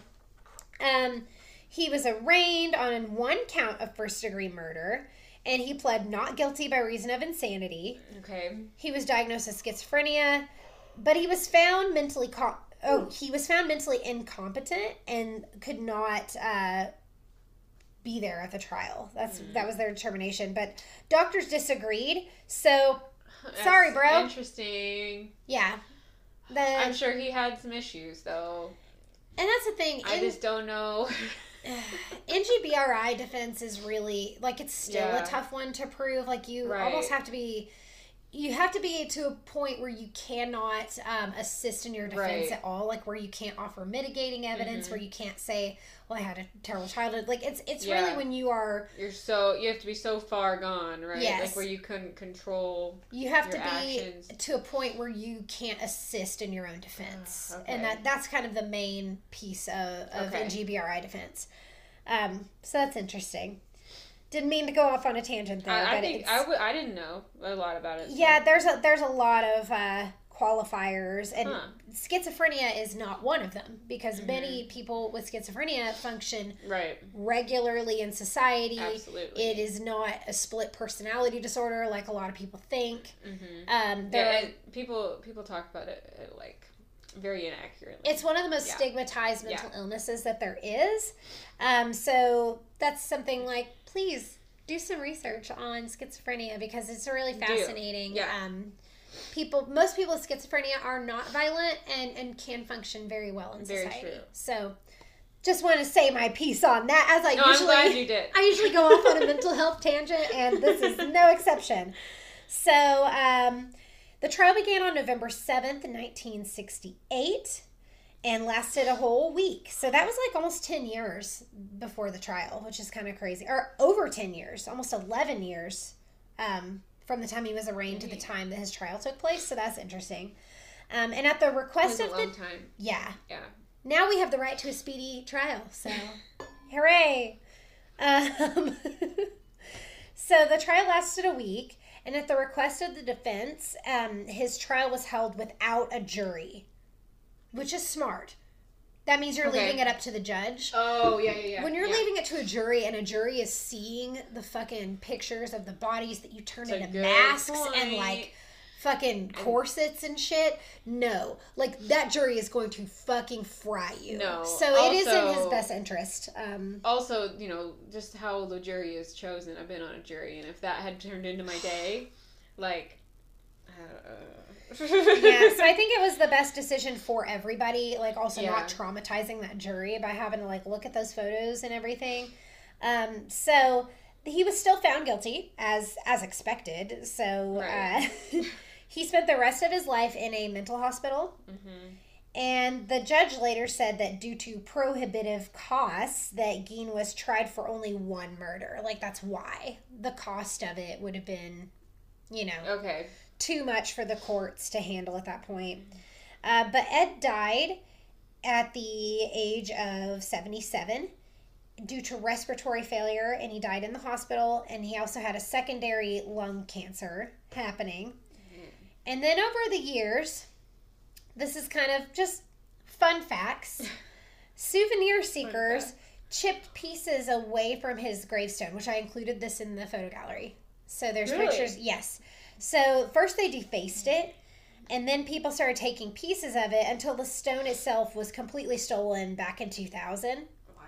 um, he was arraigned on one count of first degree murder, and he pled not guilty by reason of insanity. okay. He was diagnosed with schizophrenia, but he was found mentally co- oh he was found mentally incompetent and could not uh, be there at the trial. That's that was their determination. But doctors disagreed. So Sorry, bro. Interesting. yeah, the I'm sure he had some issues though. and that's the thing. I in- just don't know. NGBRI defense is really like it's still Yeah. a tough one to prove. Like you Right. almost have to be, you have to be to a point where you cannot um, assist in your defense Right. Mm-hmm. at all. Like where you can't offer mitigating evidence, where you can't say, "Well, I had a terrible childhood." Like it's it's really when you are You're so you have to be so far gone, right? Yes. Like where you couldn't control. you have to be actions. to a point where you can't assist in your own defense, Ugh, okay. and that that's kind of the main piece of, of Okay. NGBRI defense. Um, so that's interesting. Didn't mean to go off on a tangent there, I, I think I w- I didn't know a lot about it. so- yeah, there's a there's a lot of uh, qualifiers, and Huh. schizophrenia is not one of them because Mm-hmm. many people with schizophrenia function Right. regularly in society. Absolutely. It is not a split personality disorder like a lot of people think. Mm-hmm. Um, there Yeah, are- people people talk about it uh, like very inaccurately. it's one of the most Yeah. stigmatized mental illnesses that there is. Um, so that's something like, please do some research on schizophrenia because it's really fascinating. Yeah. Um, people, most people with schizophrenia are not violent and, and can function very well in Very society. true. So just want to say my piece on that as I no, usually glad you did. I usually go off on a mental health tangent, and this is no exception. So, um, the trial began on November 7th, 1968, and lasted a whole week. So, that was like almost 10 years before the trial, which is kind of crazy. Or over 10 years, almost 11 years um, from the time he was arraigned to the time that his trial took place. So, that's interesting. Um, and at the request of long the. time. Yeah, Yeah. now we have the right to a speedy trial. So, hooray! Um, so the trial lasted a week, and at the request of the defense, um, his trial was held without a jury, which is smart. That means you're Okay. leaving it up to the judge. Oh yeah yeah yeah. When you're yeah. leaving it to a jury and a jury is seeing the fucking pictures of the bodies that you turn It's into masks and like fucking corsets and shit, no. Like that jury is going to fucking fry you. No. So it is in his best interest. Um also, you know, just how the jury is chosen. I've been on a jury, and if that had turned into my day, like, uh, yeah, so I think it was the best decision for everybody. Like, also Yeah. not traumatizing that jury by having to like look at those photos and everything. Um, so he was still found guilty as as expected. So Right. uh, he spent the rest of his life in a mental hospital. Mhm. And the judge later said that due to prohibitive costs, that Gein was tried for only one murder. Like that's why the cost of it would have been, you know, Okay. too much for the courts to handle at that point. Uh, but Ed died at the age of 77 due to respiratory failure, and he died in the hospital. And he also had a secondary lung cancer happening. And then over the years, this is kind of just fun facts. Souvenir seekers chipped pieces away from his gravestone, which I included this in the photo gallery. So there's Really? pictures. Yes. So first they defaced it, and then people started taking pieces of it until the stone itself was completely stolen back in 2000. Wow.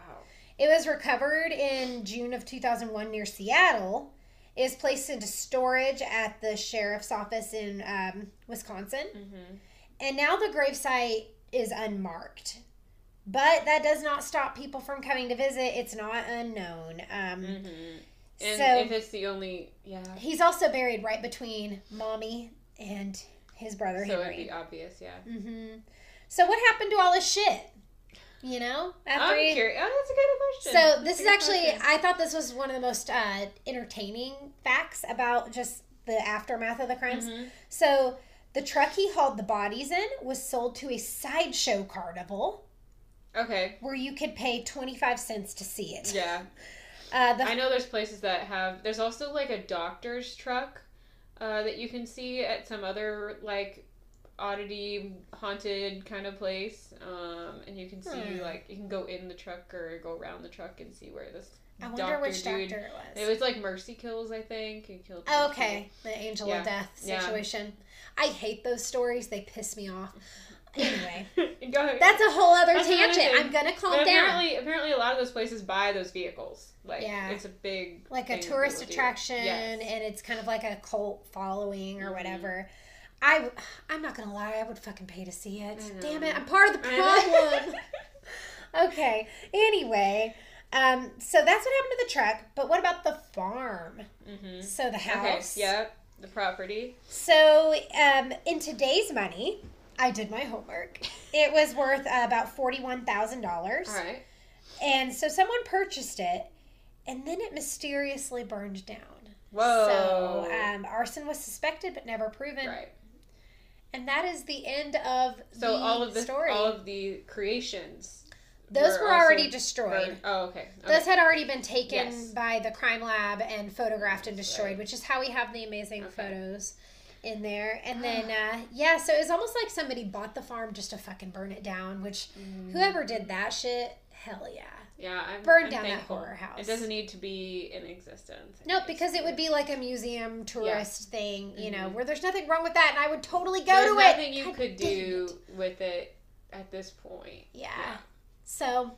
It was recovered in June of 2001 near Seattle. Was placed into storage at the sheriff's office in um, Wisconsin. Mhm. And now the gravesite is unmarked. But that does not stop people from coming to visit. It's not unknown. Um, Mhm. And so if it's the only, yeah, he's also buried right between mommy and his brother so it'd be obvious, yeah. hmm So what happened to all his shit? You know, after I'm he- curious. Oh, that's a good question. So this is actually question. I thought this was one of the most uh, entertaining facts about just the aftermath of the crimes. Mhm. So the truck he hauled the bodies in was sold to a sideshow carnival Okay. where you could pay 25 cents to see it. Yeah. Uh, the I know there's places that have. There's also like a doctor's truck uh, that you can see at some other like oddity haunted kind of place, um, and you can see Hmm. like you can go in the truck or go around the truck and see where this I wonder doctor which dude. doctor it was. It was like Mercy Kills, I think. He killed. Oh, okay. The angel Yeah. of death Yeah. situation. I hate those stories. They piss me off. Anyway. Go ahead. that's a whole other That's tangent. I'm gonna calm But down. apparently, apparently, a lot of those places buy those vehicles. Like, Yeah. it's a big Like a tourist attraction, Yes. and it's kind of like a cult following or Mhm. whatever. I, I'm not gonna lie. I would fucking pay to see it. Damn it! I'm part of the problem. okay. Anyway, um, so that's what happened to the truck. But what about the farm? Mhm. So the Okay. house. Yep. The property. So, um, in today's money, I did my homework. It was worth uh, about forty-one thousand dollars, All right. and so someone purchased it, and then it mysteriously burned down. Whoa. So, um, arson was suspected but never proven, right. And that is the end of So the all of the story. all of the creations. Those were, also already destroyed. burned- Oh, okay. okay. Those had already been taken Yes. by the crime lab and photographed and destroyed, Right. which is how we have the amazing Okay. photos in there. And then, uh, yeah, so it was almost like somebody bought the farm just to fucking burn it down, which Mm. whoever did that shit, hell yeah. Yeah, I'm, burned I'm down that horror house. It doesn't need to be in existence. Nope, because it would be like a museum tourist thing, you know, Mhm. where there's nothing wrong with that, and I would totally go There's to nothing it. Nothing you God could do it. with it at this point. Yeah. Yeah. So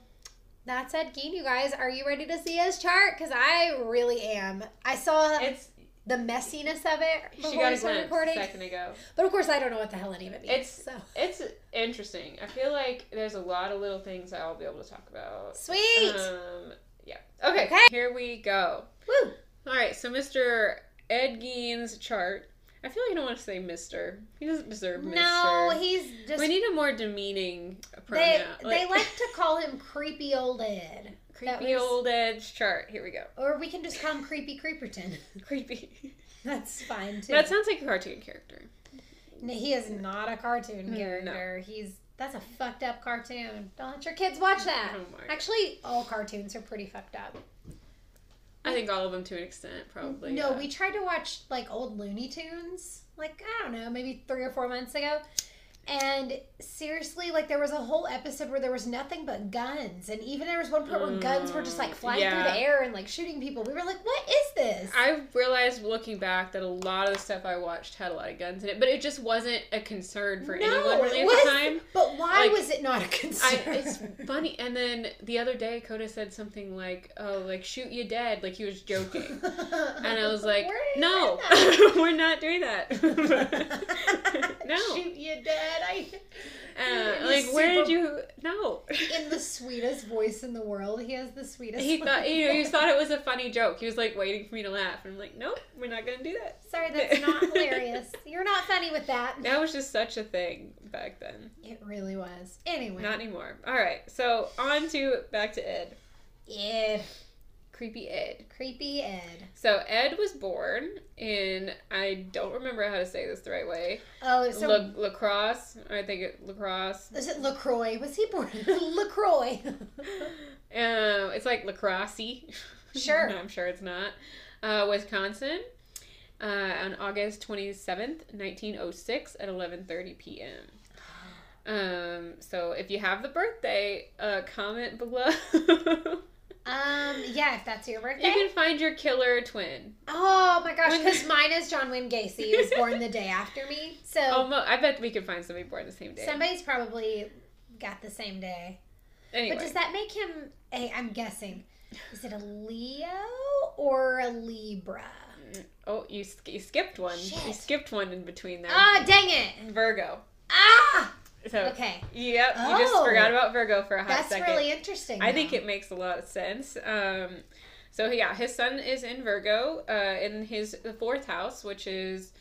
that's Ed Gein, you guys. Are you ready to see his chart? Because I really am. I saw It's the messiness of it she got we a started glimpse a recording. second ago. But of course, I don't know what the hell any of it means. It's- so It's interesting. I feel like there's a lot of little things I'll be able to talk about. sweet. Um, yeah. Okay. Okay. Here we go. Woo. All right. So Mr. Ed Gein's chart. I feel like I don't want to say Mister. He doesn't deserve Mister. No, he's just. we need a more demeaning they pronoun. they like to call him creepy old Ed, creepy was- old Ed's chart. Here we go. or we can just call him creepy Creeperton. Creepy. That's fine too. that sounds like a cartoon character. No, he is not a cartoon Mm, no. character. He's that's a fucked up cartoon. Don't let your kids watch that. Oh. Actually, all cartoons are pretty fucked up. I think all of them to an extent, probably. no, yeah. we tried to watch like old Looney Tunes, like I don't know, maybe three or four months ago. And seriously, like there was a whole episode where there was nothing but guns, and even there was one part where guns were just like mm, flying through the air and like shooting people. We were like, "What is this?" I realized looking back that a lot of the stuff I watched had a lot of guns in it, but it just wasn't a concern for anyone really at was- the time. But why Like, was it not a concern? it's funny. And then the other day, Coda said something like, "Oh, like shoot you dead," like he was joking, and I was like, "No, we're not doing that." no, Shoot you dead. I uh, like where did you? No. in the sweetest voice in the world. He has the sweetest. He thought voice. you know, he thought it was a funny joke. He was like waiting for me to laugh, and I'm like, "Nope, we're not gonna do that." Sorry, that's not hilarious. You're not funny with that. That was just such a thing back then. It really was. Anyway, Not anymore. All right, so on to back to Ed. Ed, Creepy Ed. creepy Ed. So Ed was born in I don't remember how to say this the right way. Oh, so La- lacrosse. I think it La Crosse. is it Lacroix? Was he born Lacroix? Um, it's like La Crosse. Sure. No, I'm sure it's not. Uh, Wisconsin. Uh, on August 27th, 1906 at 11:30 p.m. Um, so if you have the birthday, uh, comment below. Um, yeah, if that's your birthday. You can find your killer twin. Oh my gosh, because mine is John Wayne Gacy. He was born the day after me, so Almo I bet we could find somebody born the same day. somebody's probably got the same day. anyway, But does that make him? A, I'm guessing. Is it a Leo or a Libra? oh, you, sk- you skipped one. You skipped one in between there. Ah, dang it! Virgo. Ah, So, okay, yep, you just Oh. forgot about Virgo for a hot that's second. really interesting. I think it makes a lot of sense. Um, so yeah, his sun is in Virgo, uh, in his the fourth house, which is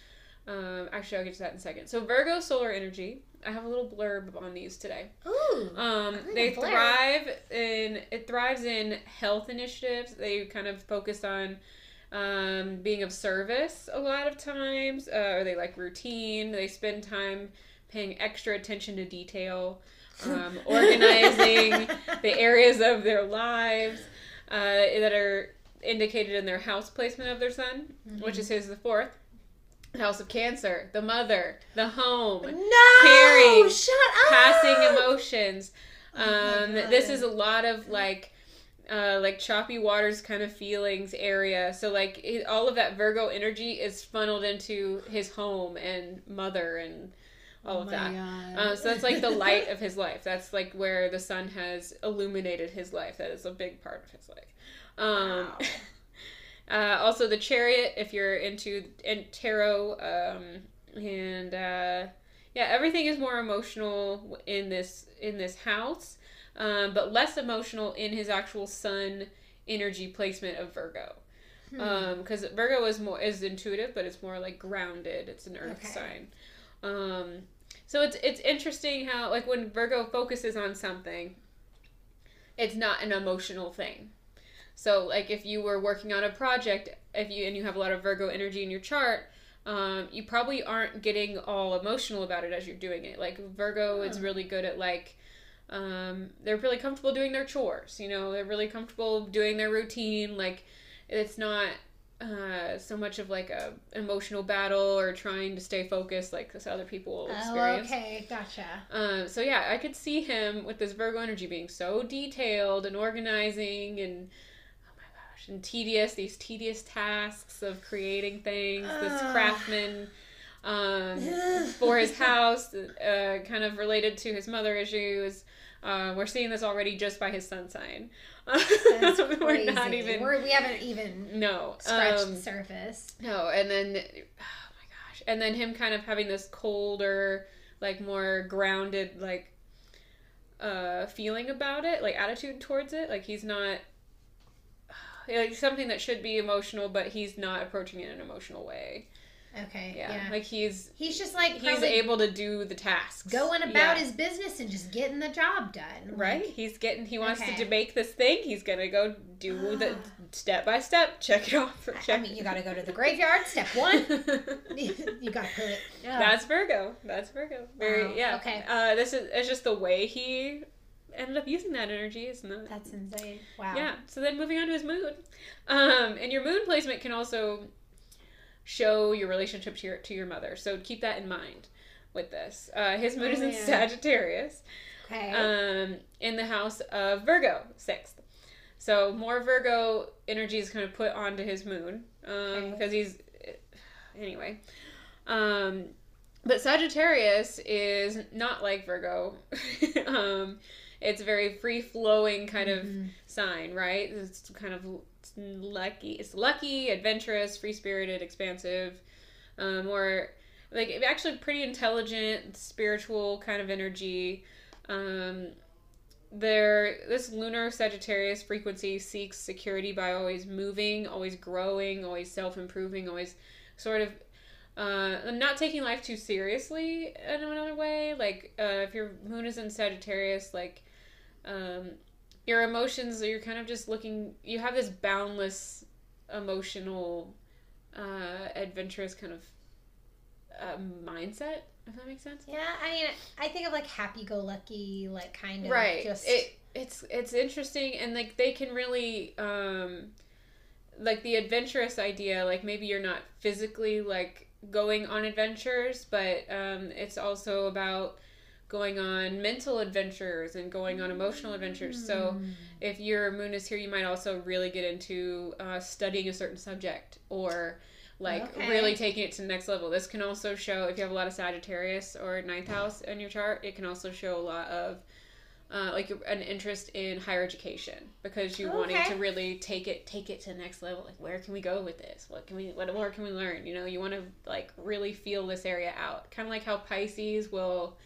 um, actually I'll get to that in a second. So Virgo solar energy. I have a little blurb on these today. Ooh, Um, they thrive in it thrives in health initiatives. They kind of focus on um, being of service a lot of times, uh, or they like routine. They spend time paying extra attention to detail, um, organizing the areas of their lives uh, that are indicated in their house placement of their sun, Mm-hmm. which is his the fourth. House of Cancer, the mother, the home, No, Caring, shut up. passing emotions. Oh Um, this is a lot of like, uh, like choppy waters kind of feelings area. So like it, all of that Virgo energy is funneled into his home and mother and all Oh of my that. Uh, so that's like the light of his life. That's like where the sun has illuminated his life. That is a big part of his life. Um, Wow. uh, also, the chariot, if you're into in tarot, um, and uh, yeah, everything is more emotional in this in this house, um, but less emotional in his actual sun energy placement of Virgo. Hmm. Because Virgo is more is intuitive, but it's more like grounded. It's an earth Okay. sign. Um, so it's it's interesting how like when Virgo focuses on something, it's not an emotional thing. So like if you were working on a project, if you and you have a lot of Virgo energy in your chart, um, you probably aren't getting all emotional about it as you're doing it. Like Virgo is really good at like um, they're really comfortable doing their chores. You know, they're really comfortable doing their routine. Like it's not uh, so much of like a emotional battle or trying to stay focused like this other people will Oh, experience. okay, gotcha. Um, so yeah, I could see him with this Virgo energy being so detailed and organizing and oh my gosh, and tedious. These tedious tasks of creating things. this craftsman um, for his house, uh, kind of related to his mother issues. Uh, we're seeing this already just by his sun sign. That's we're crazy. not even. We're, we haven't even no. scratched um, the surface. no, and then oh my gosh, and then him kind of having this colder, like more grounded, like uh feeling about it, like attitude towards it. Like he's not like something that should be emotional, but he's not approaching it in an emotional way. Okay, Yeah, yeah. like he's He's just like he's able to do the tasks, going about Yeah. his business and just getting the job done. Right, Like, he's getting. He wants Okay. to make this thing. He's gonna go do the step by step, check it off. I- I mean, you got to go to the graveyard. Step one, you got to put it. yeah. That's Virgo. That's Virgo. Very Wow, yeah. okay. Uh, this is it's just the way he ended up using that energy, isn't it? That's insane. Wow. Yeah. So then moving on to his moon, um, and your moon placement can also show your relationship to your to your mother. So keep that in mind with this. Uh, his moon Oh, is in man. Sagittarius, Okay. um, in the house of Virgo, sixth. So more Virgo energy is kind of put onto his moon um, Okay. because he's anyway. Um, but Sagittarius is not like Virgo. um, it's a very free flowing kind of Mhm. sign, right? It's kind of lucky. It's lucky, adventurous, free spirited, expansive, um, or like actually pretty intelligent, spiritual kind of energy. Um, there, this lunar Sagittarius frequency seeks security by always moving, always growing, always self improving, always sort of uh, not taking life too seriously in another way. Like uh, if your moon is in Sagittarius, like um, your emotions, you're kind of just looking. You have this boundless emotional, uh, adventurous kind of uh, mindset. If that makes sense. Yeah, I mean, I think of like happy-go-lucky, like kind of right just it it's it's interesting and like they can really um like the adventurous idea like maybe you're not physically like going on adventures but um it's also about going on mental adventures and going on emotional adventures. So Mm. if your moon is here you might also really get into uh, studying a certain subject or like Okay. really taking it to the next level. This can also show if you have a lot of sagittarius or ninth house in your chart it can also show a lot of uh, like an interest in higher education because you wanting to really take it take it to the next level. Like where can we go with this? What can we what more can we learn? You know you want to like really feel this area out. Kind of like how pisces will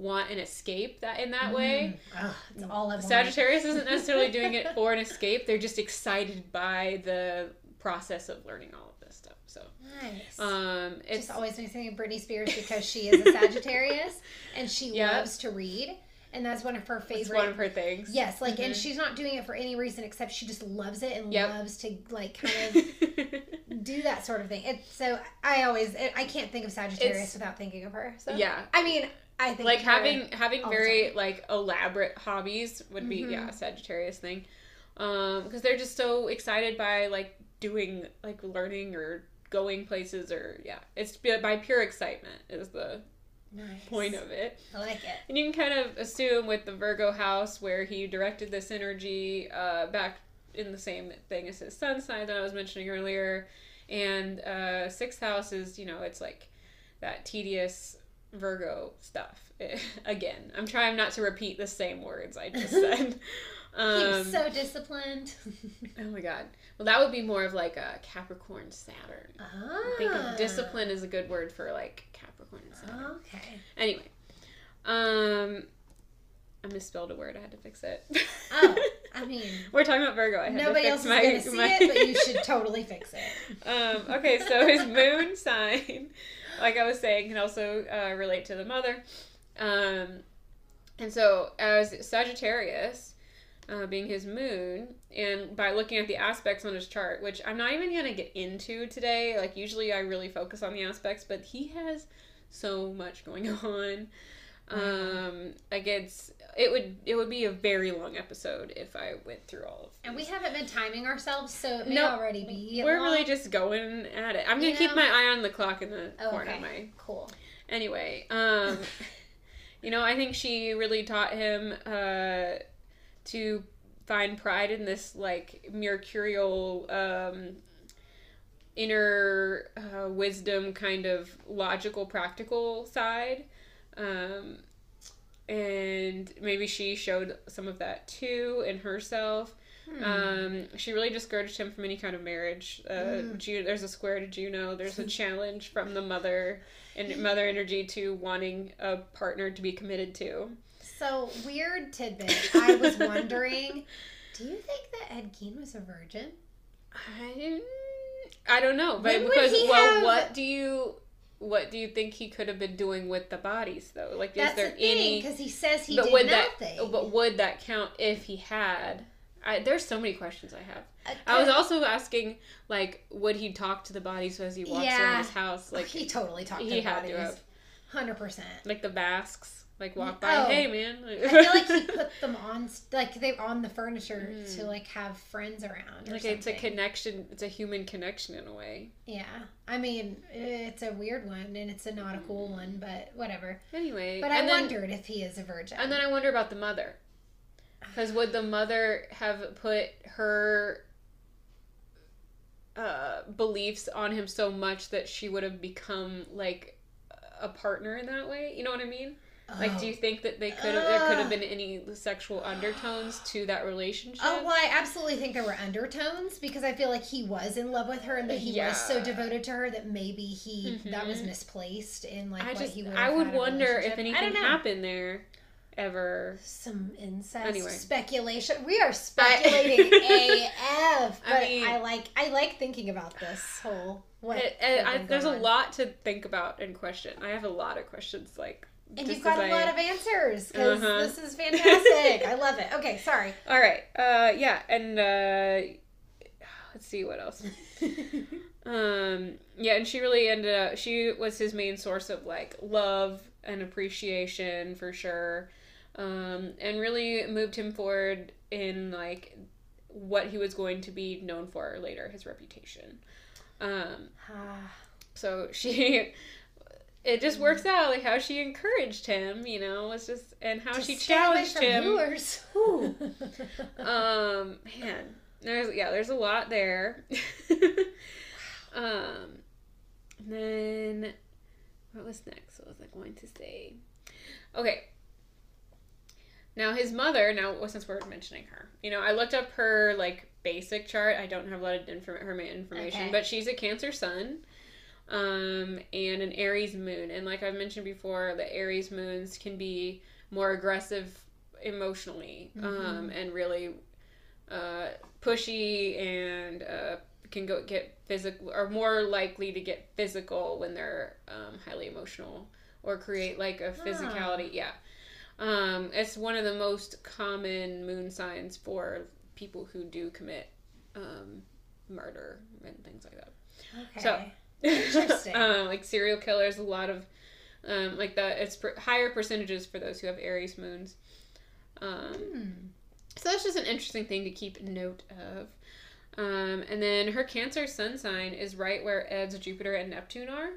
want an escape that in that way Mm. Ugh, it's all I. Sagittarius isn't necessarily doing it for an escape. They're just excited by the process of learning all of this stuff. So, Nice. um, it's just always makes me think of Britney Spears because she is a Sagittarius and she Yeah. loves to read. and that's one of her favorite. It's one of her things. Yes, like, and Mhm. she's not doing it for any reason except she just loves it and Yep. loves to like kind of do that sort of thing. It's so I always I can't think of Sagittarius It's- without thinking of her. So yeah. I mean, I think like having having very like elaborate hobbies would be Mhm. yeah a sagittarius thing um because they're just so excited by like doing like learning or going places or yeah it's by pure excitement is the nice. point of it I like it. and you can kind of assume with the virgo house where he directed this energy uh back in the same thing as his sun sign that i was mentioning earlier and uh sixth house is you know it's like that tedious virgo stuff again i'm trying not to repeat the same words i just said um was so disciplined. oh my god well that would be more of like a capricorn saturn ah. i think of discipline is a good word for like capricorn saturn Okay. Anyway, um, I misspelled a word. I had to fix it. Oh, I mean, we're talking about Virgo. I had nobody to else fix is my, gonna see my... it, but you should totally fix it. um, okay, so his moon sign, like I was saying, can also uh, relate to the mother. Um, and so as Sagittarius, uh, being his moon, and by looking at the aspects on his chart, which I'm not even gonna get into today. Like usually, I really focus on the aspects, but he has so much going on. Um, like it's it would it would be a very long episode if I went through all of. And we haven't been timing ourselves, so it may No, already be. We're long. really just going at it. I'm gonna You keep my eye on the clock in the Oh, corner okay. my cool. Anyway, um, you know, I think she really taught him uh, to find pride in this like mercurial um, inner uh, wisdom, kind of logical, practical side. Um, and maybe she showed some of that too in herself. Hmm. Um, she really discouraged him from any kind of marriage. Uh, Mm. Ju- there's a square to Juno. There's a challenge from the mother and mother energy to wanting a partner to be committed to. So weird tidbit. I was wondering, do you think that Ed Gein was a virgin? I, I don't know, but When because well, have- what do you what do you think he could have been doing with the bodies though? Like, That's is there the any? because he says he but did would nothing. that? But would that count if he had? I, there's so many questions I have. Uh, I was also asking, like, would he talk to the bodies as he walks Yeah. around his house? Like, he totally talked he to had to have. Hundred percent. like the Basques, like walk Oh. by, hey man. I feel like he put them on, like they on the furniture Mm. to like have friends around. Or like it's a connection. It's a human connection in a way. Yeah, I mean it's a weird one and it's a not a cool one, but whatever. Anyway, But I then, wondered if he is a virgin. and then I wonder about the mother, because would the mother have put her uh, beliefs on him so much that she would have become like a partner in that way? You know what I mean? Like, do you think that they could have there could have been any sexual undertones to that relationship? Oh well, I absolutely think there were undertones because I feel like he was in love with her and that he was so devoted to her that maybe he that was Mhm. misplaced in like I what just he would. I would wonder if anything happened there ever. Some incest Anyway. speculation. We are speculating AF, but I I, like I like thinking about this whole. What It- it- I, there's a lot to think about and question. I have a lot of questions like. And you've got a I- lot of answers because Uh-huh. this is fantastic. I love it. Okay, sorry. All right. Uh, yeah, and uh, let's see what else. Um, yeah, and she really ended up. She was his main source of like love and appreciation for sure, um, and really moved him forward in like what he was going to be known for later, his reputation. Um, so she. It just works out like how she encouraged him, you know, was just and how she challenged him. Whew. um man there's yeah there's a lot there um and then what was next what was i going to say okay now his mother now since we're mentioning her you know i looked up her like basic chart i don't have a lot of inform- her information Okay. but she's a cancer sun um and an aries moon and like i've mentioned before the aries moons can be more aggressive emotionally um, Mhm. and really uh, pushy and uh, can go get physical or more likely to get physical when they're um, highly emotional or create like a physicality yeah Um, it's one of the most common moon signs for people who do commit um, murder and things like that. Okay. So- Interesting. um, like serial killers, a lot of um, like that. It's per- higher percentages for those who have Aries moons. Um, Hmm. so that's just an interesting thing to keep note of. Um, and then her Cancer sun sign is right where Ed's Jupiter and Neptune are.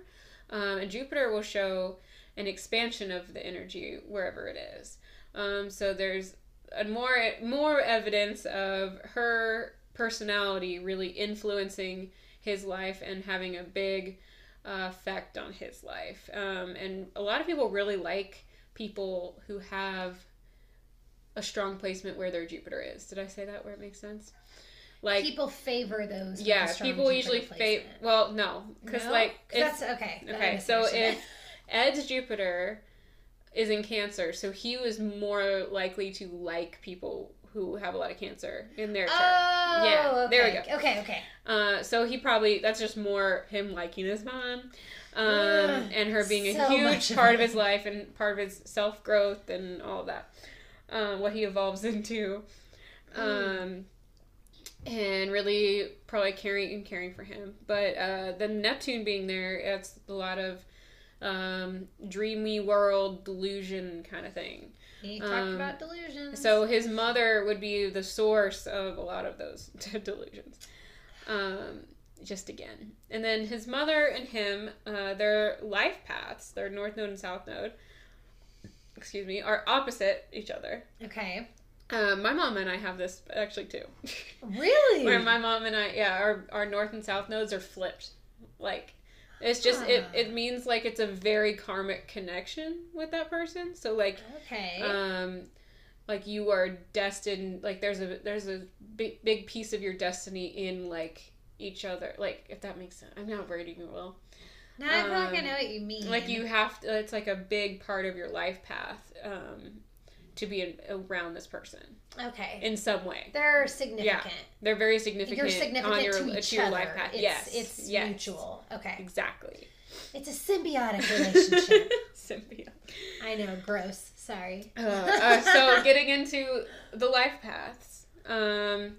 Um, and Jupiter will show an expansion of the energy wherever it is. Um, so there's a more more evidence of her personality really influencing his life and having a big uh, effect on his life. Um, and a lot of people really like people who have a strong placement where their Jupiter is. Did I say that where it makes sense? Like people favor those. yeah, people Jupiter usually favor. Well, no, because No? like if, that's okay. Okay, so if Ed's Jupiter is in Cancer, so he was more likely to like people who have a lot of Cancer in their chart. Oh, Yeah, okay. there we go. Okay, okay. Uh, so he probably that's just more him liking his mom, um, Ugh, and her being a huge part of his life and part of his self growth and all of that. Um, what he evolves into, um, and really probably caring and caring for him. But uh, the Neptune being there, it's a lot of um, dreamy world delusion kind of thing. He talked Um, about delusions. So his mother would be the source of a lot of those delusions. Um, just again. And then his mother and him, uh, their life paths, their north node and south node, excuse me, are opposite each other. okay. Um, my mom and I have this actually too. Really? Where my mom and I, yeah, our, our north and south nodes are flipped. Like, it's just, it, it means like it's a very karmic connection with that person. So, like, okay. um like you are destined like there's a there's a big big piece of your destiny in like each other like if that makes sense i'm not writing it well now I feel like I um, know what you mean. like you have to it's like a big part of your life path um to be around this person Okay. in some way They're significant. they're very significant, You're significant on your to each your other. life path It's, yes It's yes. mutual. Okay. exactly It's a symbiotic relationship. Symbiote. I know. Gross. Sorry. Uh, uh, so getting into the life paths. Um,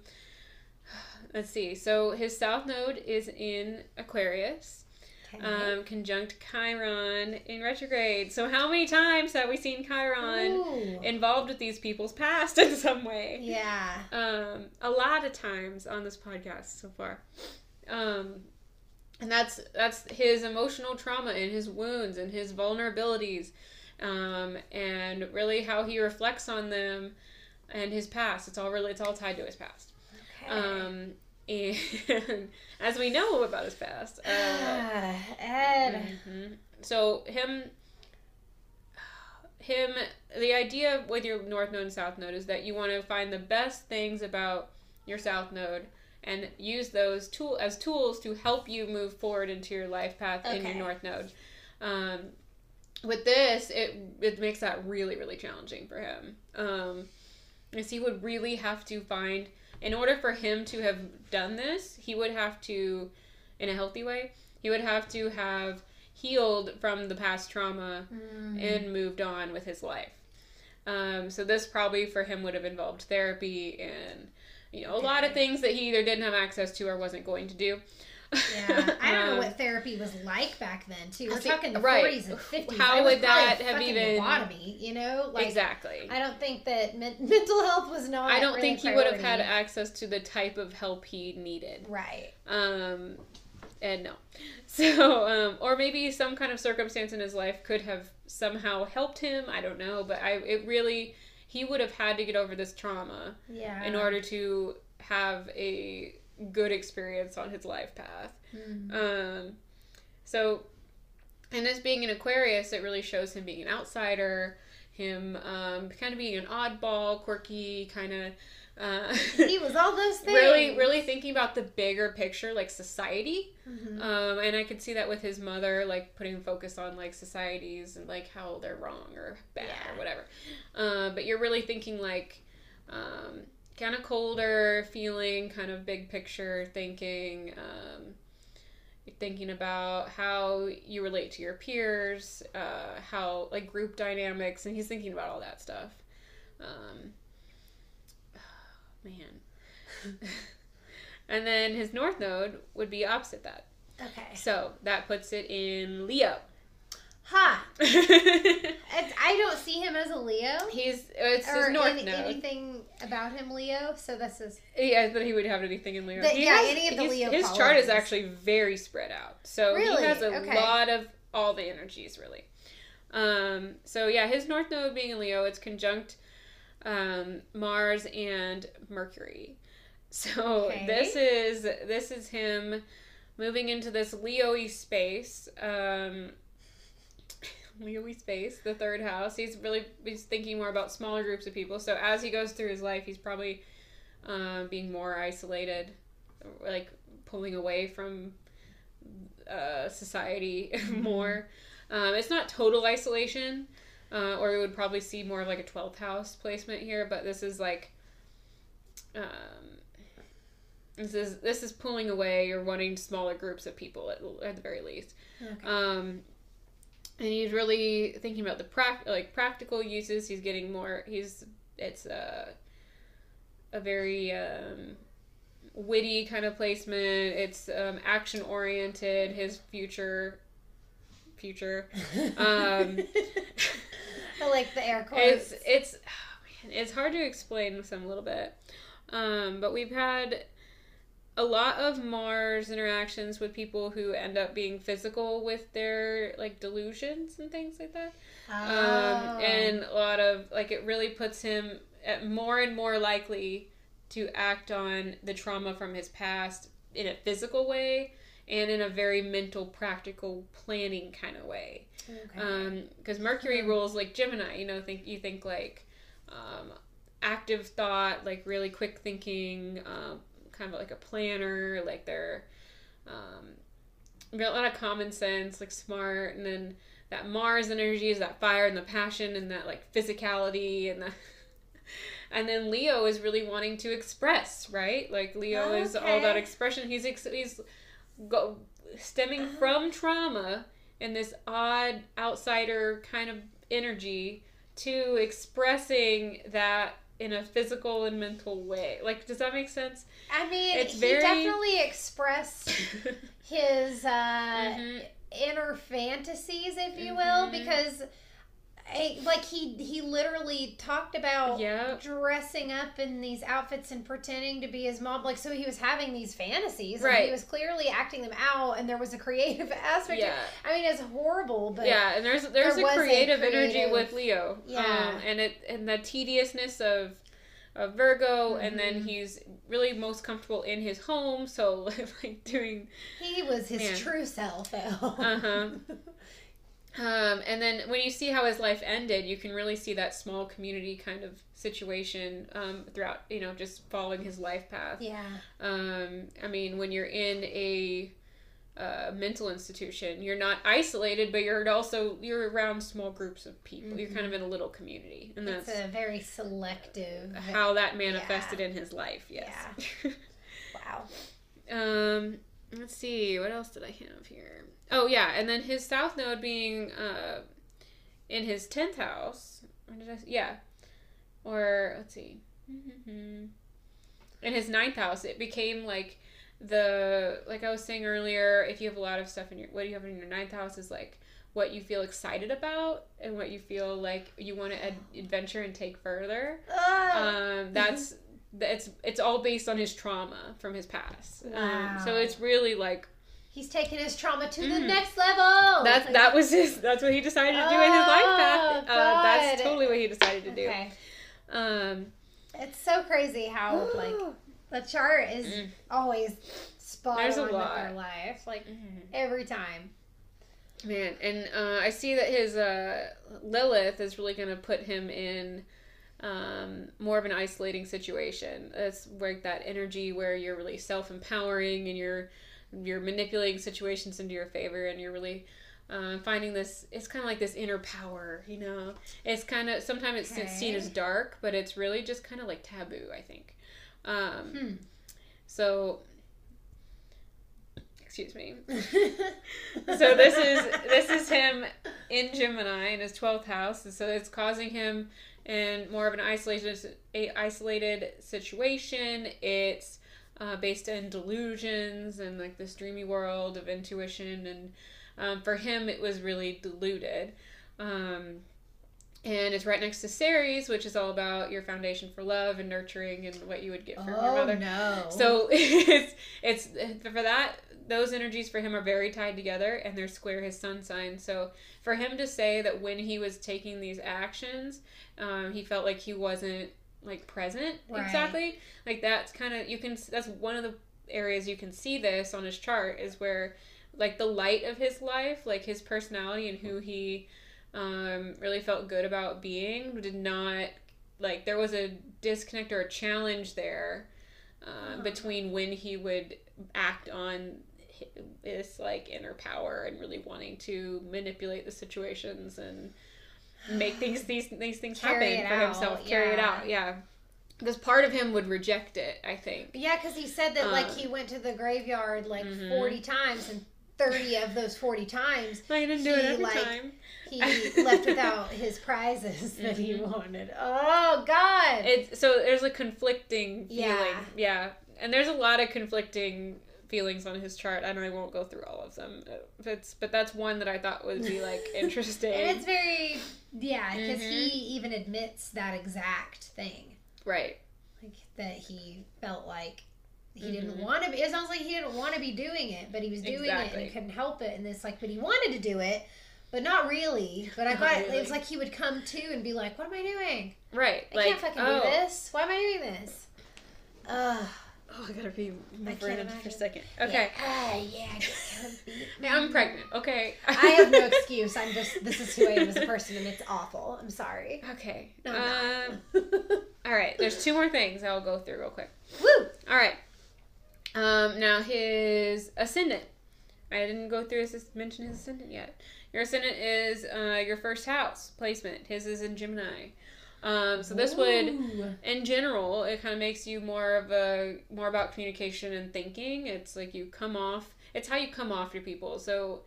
let's see. So his south node is in Aquarius, Okay. um, conjunct Chiron in retrograde. So how many times have we seen Chiron Ooh. involved with these people's past in some way? yeah. Um, a lot of times on this podcast so far. Um, and that's that's his emotional trauma and his wounds and his vulnerabilities um, and really how he reflects on them and his past it's all really it's all tied to his past Okay. um, and as we know about his past uh, Ed. mhm. so him him the idea with your north node and south node is that you want to find the best things about your south node and use those tool as tools to help you move forward into your life path in your north node um, with this it it makes that really really challenging for him um, because he would really have to find in order for him to have done this he would have to in a healthy way he would have to have healed from the past trauma Mm. and moved on with his life. Um, so this probably for him would have involved therapy and you know a lot of things that he either didn't have access to or wasn't going to do. Yeah, I don't know Um, what therapy was like back then. Too, we're talking the right. forties and fifties. How would that have even- lobotomy? You know, like exactly. I don't think that men- mental health was not. I don't really think he would have had access to the type of help he needed. Right. Um, and no. So, um, or maybe some kind of circumstance in his life could have somehow helped him. I don't know, but I it really he would have had to get over this trauma Yeah. in order to have a good experience on his life path. Mm. Um, so, and as being an Aquarius, it really shows him being an outsider, him um, kind of being an oddball, quirky, kind of. Uh, He was all those things. really, really thinking about the bigger picture, like society. Mhm. Um, and I could see that with his mother, like putting focus on like societies and like how they're wrong or bad Yeah. or whatever. Uh, but you're really thinking like um, kind of colder feeling, kind of big picture thinking. Um, thinking about how you relate to your peers, uh, how like group dynamics, and he's thinking about all that stuff. Um, man. and then his north node would be opposite that. Okay. So that puts it in Leo. Ha! I don't see him as a Leo. He's it's his or north any- node. anything about him Leo. So this is Yeah, that he would have anything in Leo. The- yeah, has- any of the he's- Leo His chart is actually very spread out, so Really? he has a Okay. lot of all the energies really. Um, so yeah, his north node being in Leo, it's conjunct um, Mars and Mercury. So Okay. this is this is him moving into this Leo-y space. Um, Leo-y space, the third house. He's really he's thinking more about smaller groups of people. So as he goes through his life, he's probably um, being more isolated, like pulling away from uh, society more. Um, it's not total isolation, uh, or we would probably see more of like a twelfth house placement here. But this is like, um, this is this is pulling away or wanting smaller groups of people at, at the very least. okay. Um, and he's really thinking about the prac- like practical uses. He's getting more. He's it's a a very um, witty kind of placement. It's um, action oriented. His future future. Um, I like the air quotes. it's it's oh man, it's hard to explain some a little bit. Um, but we've had a lot of Mars interactions with people who end up being physical with their like delusions and things like that. Um, Oh. and a lot of like it really puts him at more and more likely to act on the trauma from his past in a physical way and in a very mental, practical, planning kind of way okay. because Mercury rules like Gemini. You know, think you think like um, active thought, like really quick thinking, um, kind of like a planner. Like they're um, got a lot of common sense, like smart, and then that Mars energy is that fire and the passion and that like physicality and the. And then Leo is really wanting to express, right? Like Leo is all about expression. He's ex- he's go stemming from trauma and this odd outsider kind of energy to expressing that in a physical and mental way. Like, does that make sense? I mean, it's he very- definitely expressed his uh, Mhm. inner fantasies, if you will, Mhm. because. I, like he he literally talked about Yep. dressing up in these outfits and pretending to be his mom like so he was having these fantasies and Right. he was clearly acting them out and there was a creative aspect Yeah. i mean it's horrible but yeah, and there's there's there a was a creative, energy with Leo. Yeah. Um, and it and the tediousness of of Virgo, and then Mhm. he's really most comfortable in his home, so like doing he was his Man. true self Uh huh. Um, and then when you see how his life ended, you can really see that small community kind of situation um, throughout, you know, just following his life path. yeah Um, I mean, when you're in a uh, mental institution, you're not isolated, but you're also you're around small groups of people. You're kind of in a little community, and it's that's a very selective how that manifested in his life. Yes. wow Um, let's see, what else did I have here? Oh yeah, and then his south node being uh, in his tenth house. Or did I? Yeah, or let's see, in his ninth house, it became like the like I was saying earlier. If you have a lot of stuff in your what do you have in your ninth house is like what you feel excited about and what you feel like you want to ad- adventure and take further um, that's it's it's all based on his trauma from his past. Um, so it's really like he's taking his trauma to the Mhm. next level that that was his that's what he decided to do in his life path. Oh, Uh, that's totally what he decided to do. okay Um, it's so crazy how like the chart is Mm. always spot There's a on with their life like every time man, and uh, I see that his uh, Lilith is really going to put him in um, more of an isolating situation. It's like that energy where you're really self empowering and you're you're manipulating situations into your favor and you're really uh, finding this it's kind of like this inner power you know it's kind of sometimes it's Okay. seen as dark but it's really just kind of like taboo i think um, Hmm. so excuse me. so this is this is him in Gemini in his twelfth house, and so it's causing him in more of an isolated a isolated situation. It's uh, based in delusions and like this dreamy world of intuition, and um, for him it was really diluted. Um, and it's right next to Ceres, which is all about your foundation for love and nurturing and what you would get from oh, your mother. no. So it's it's for that those energies for him are very tied together and they're square his sun sign. So for him to say that when he was taking these actions, um, he felt like he wasn't like present Right. exactly. Like that's kind of you can that's one of the areas you can see this on his chart is where like the light of his life, like his personality and who he um, really felt good about being, did not like there was a disconnect or a challenge there uh, Huh. between when he would act on hi- this like inner power and really wanting to manipulate the situations and make things these these things Carry happen for out, himself carry it out yeah because part of him would reject it i think Yeah, because he said that like Uh, he went to the graveyard like Mhm. 40 times, and 30 of those 40 times i didn't do it He, every like, time he left without his prizes that he Mhm. wanted. Oh God! it's so there's a conflicting feeling Yeah. yeah and there's a lot of conflicting feelings on his chart and i won't go through all of them it's but that's one that i thought would be like interesting and it's very yeah, because Mhm. he even admits that exact thing, right like that he felt like he didn't Mhm. want to be. It sounds like he didn't want to be doing it, but he was doing it and he couldn't help it. And it's like, but he wanted to do it, but not really. But I thought really. it's like he would come to and be like, "What am I doing? right I like can't fucking oh, do this. Why am I doing this?" Ugh. Oh i gotta be I more for a second okay Yeah. Ah, yeah. get comfy. now i'm pregnant okay I have no excuse. I'm just this is who I am as a person, and it's awful. I'm sorry. okay No, um all right there's two more things i'll go through real quick Woo! All right. Um, now his ascendant. I didn't go through his mention his ascendant yet. Your ascendant is uh, your first house placement. His is in Gemini. Um, so this would, in general, it kind of makes you more of a more about communication and thinking. It's like you come off. It's how you come off to people. So.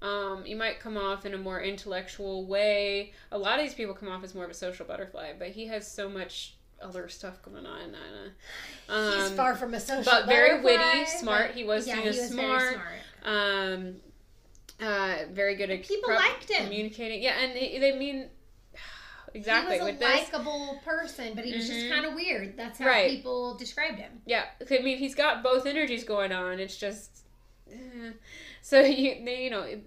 Um, you might come off in a more intellectual way. A lot of these people come off as more of a social butterfly, but he has so much other stuff going on. And, uh, He's um, far from a social, butterfly. but very witty, smart. He was yeah, he was smart. very smart. Um, uh, very good at People liked him. communicating. Yeah, and they, they mean exactly he was a likable person, but he was just Mhm. kind of weird. That's how Right. people described him. Yeah, I mean he's got both energies going on. It's just eh. so you they, you know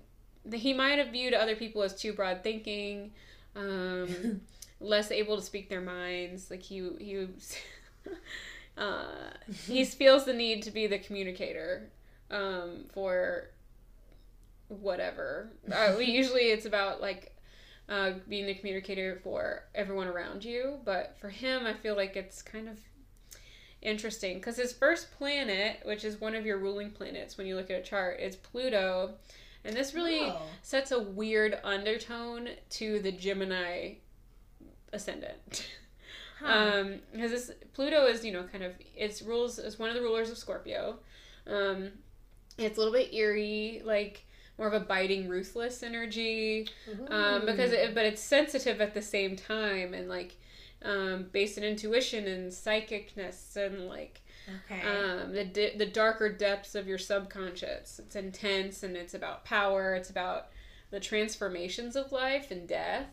he might have viewed other people as too broad thinking, um, less able to speak their minds. Like he he uh, he feels the need to be the communicator um, for whatever. Uh, we- usually it's about like uh, being the communicator for everyone around you, but for him, I feel like it's kind of interesting because his first planet, which is one of your ruling planets when you look at a chart, is Pluto, and this really Oh. sets a weird undertone to the Gemini ascendant. Huh. Um, because this Pluto is, you know, kind of its rules is one of the rulers of Scorpio. Um, it's a little bit eerie, like more of a biting, ruthless energy. Um, because it, but it's sensitive at the same time, and like um, based in intuition and psychicness and like okay. um, the di- the darker depths of your subconscious. It's intense and it's about power. It's about the transformations of life and death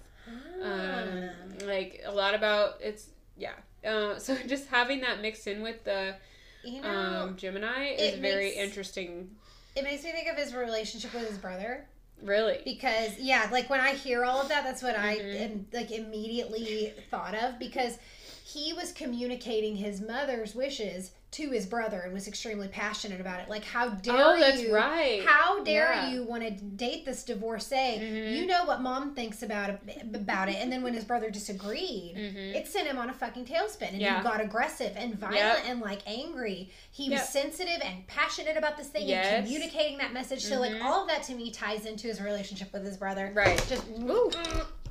um, Ah. like a lot about it's yeah uh, so just having that mixed in with the you know, um, gemini is very interesting it makes me think of his relationship with his brother really because yeah, like when I hear all of that, that's what I Mhm. am, like immediately thought of because he was communicating his mother's wishes to his brother and was extremely passionate about it. Like, how dare oh that's you? right How dare Yeah. you want to date this divorcee? Mhm. You know what mom thinks about it, about it, and then when his brother disagreed, Mhm. it sent him on a fucking tailspin, and Yeah. he got aggressive and violent Yep. and like angry. He was sensitive and passionate about this thing Yes. and communicating that message. So like Mhm. all of that to me ties into his relationship with his brother. right Just Ooh.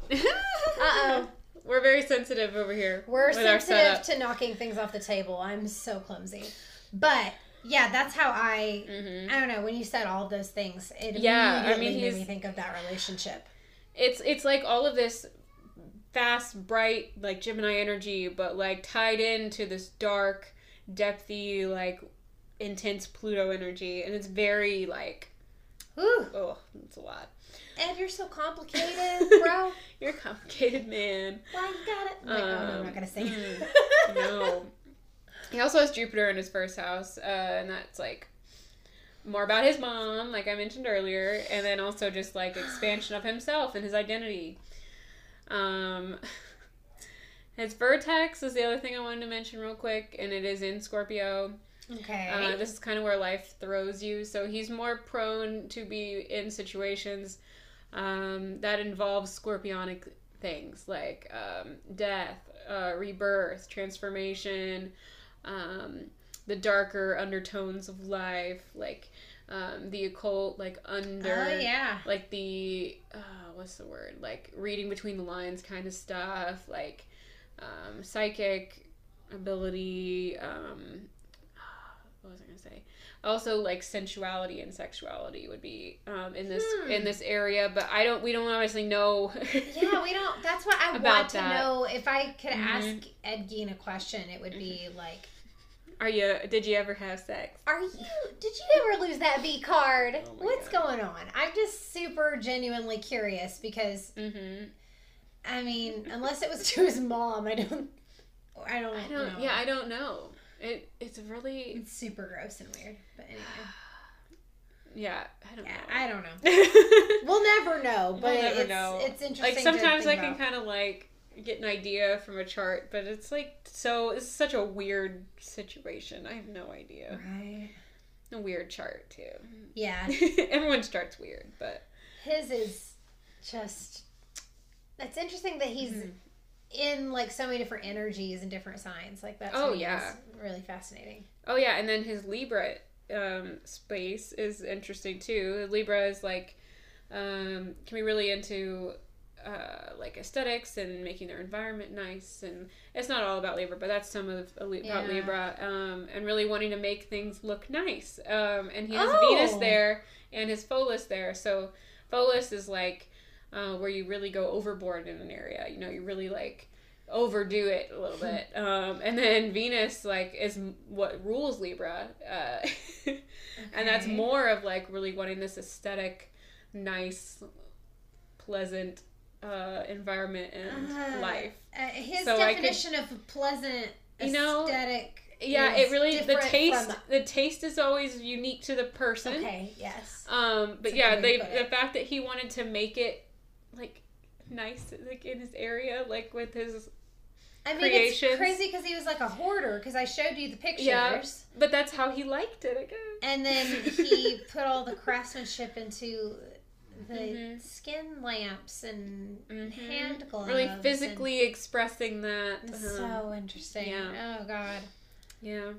Uh-oh. We're very sensitive over here we're sensitive to knocking things off the table. I'm so clumsy, but Yeah, that's how I. hmm I don't know. When you said all those things, it Yeah, I immediately mean, made me think of that relationship. It's it's like all of this fast, bright, like Gemini energy, but like tied into this dark, depthy, like intense Pluto energy, and it's very like Ooh, oh, it's a lot. Ed, you're so complicated, bro. You're a complicated man. Why you got it? Wait, oh, no, I'm Um, not gonna sing. mm, no. He also has Jupiter in his first house, uh, and that's like more about his mom, like I mentioned earlier, and then also just like expansion of himself and his identity. Um, his vertex is the other thing I wanted to mention real quick, and it is in Scorpio. Okay. Uh, this is kind of where life throws you. So he's more prone to be in situations um, that involves scorpionic things like um, death, uh, rebirth, transformation, um, the darker undertones of life, like um, the occult, like under, oh yeah. like the uh, what's the word, like reading between the lines kind of stuff, like um, psychic ability. Um, what was I gonna say? Also, like sensuality and sexuality would be um, in this Hmm. in this area, but I don't. We don't obviously know. Yeah, we don't. That's what I About want to that. know. If I could Mhm. ask Ed Gein a question, it would be like, Are you? Did you ever have sex? "Are you? Did you ever lose that V card? Oh What's God. going on?" I'm just super genuinely curious because Mm-hmm. I mean, unless it was to his mom, I don't. I don't. I don't. know. Yeah, I don't know. It it's really. It's super gross and weird. But anyway, Yeah, I don't yeah, know. I don't know. We'll never know, but We'll never it's, know. it's interesting. like sometimes I can kind of like get an idea from a chart, but it's like so. It's such a weird situation. I have no idea. Right. A weird chart too. Yeah, Everyone's chart's weird, but his is just. It's interesting that he's Mhm. In like so many different energies and different signs. Like that's Oh, yeah. really fascinating. oh yeah, and then his Libra um, space is interesting too. Libra is like um, can be really into uh, like aesthetics and making their environment nice, and it's not all about Libra, but that's some of about Yeah. Libra, um, and really wanting to make things look nice. Um, and he has Oh. Venus there and his Pholus there, so Pholus is like uh, where you really go overboard in an area. You know, you really like overdo it a little bit. Um, and then Venus like is what rules Libra, uh, and that's more of like really wanting this aesthetic, nice, pleasant uh, environment and Uh, life. Uh, his So I could- definition of pleasant You know, aesthetic. Yeah, it really the taste from- the taste is always unique to the person. Okay. Yes. Um, but That's yeah, they the fact that he wanted to make it like nice, like in his area, like with his. I mean, creations. it's crazy because he was like a hoarder. Because I showed you the pictures, Yeah. But that's how he liked it, I guess. and then he put all the craftsmanship into the Mhm. skin lamps and Mhm. hand gloves. Really and- physically expressing that. Um, so interesting. yeah. Oh God. Yeah.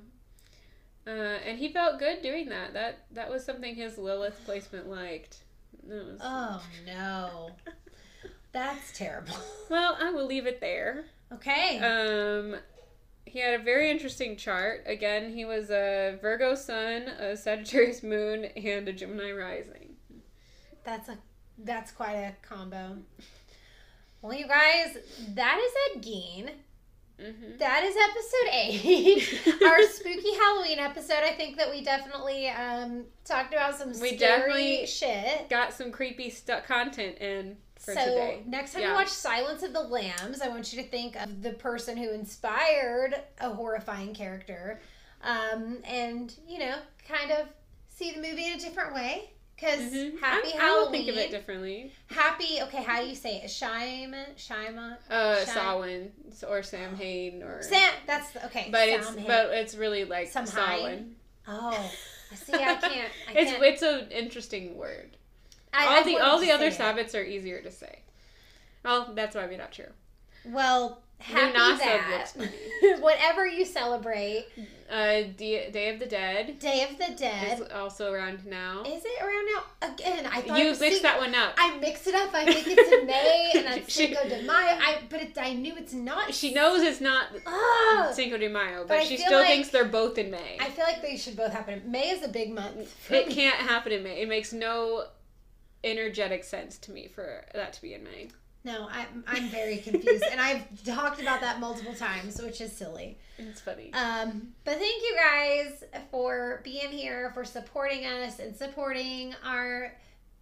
Uh, and he felt good doing that. That that was something his Lilith placement liked. Was- Oh no. That's terrible. Well, I will leave it there. Okay. Um, he had a very interesting chart. Again, he was a Virgo sun, a Sagittarius moon, and a Gemini rising. That's a that's quite a combo. Well, you guys, that is Ed Gein. Mm-hmm. That is episode eight, our spooky Halloween episode. I think that we definitely um, talked about some We scary definitely shit. Got some creepy stuck content in for so today. next time Yeah. you watch Silence of the Lambs, I want you to think of the person who inspired a horrifying character, um, and you know, kind of see the movie in a different way. Because Mhm. Happy I, I Halloween. will think of it differently. Happy. Okay, how do you say it? Shima. Shima. Uh, Samhain or Sam Hain or. Sam. That's okay. but it's Samhain. but it's really like Samhain. Samhain. Oh, see, I can't. I It's can't. it's an interesting word. I, all the all the other it. Sabbats are easier to say. Well, that's maybe not true. Well, happy Lunasa that. Whatever you celebrate, Uh, D- Day of the Dead Day of the Dead. is also around now. Is it around now? Again, I thought You mixed see, that one up. I mixed it up. I think it's in May, and She- Cinco de Mayo. I but it, I knew it's not. She knows it's not Ugh. Cinco de Mayo, But but, she still like- thinks they're both in May. I feel like they should both happen. May is a big month. it me. can't happen in May. It makes no energetic sense to me for that to be in May. No, I'm I'm very confused, and I've talked about that multiple times, which is silly. It's funny. Um, but thank you guys for being here, for supporting us, and supporting our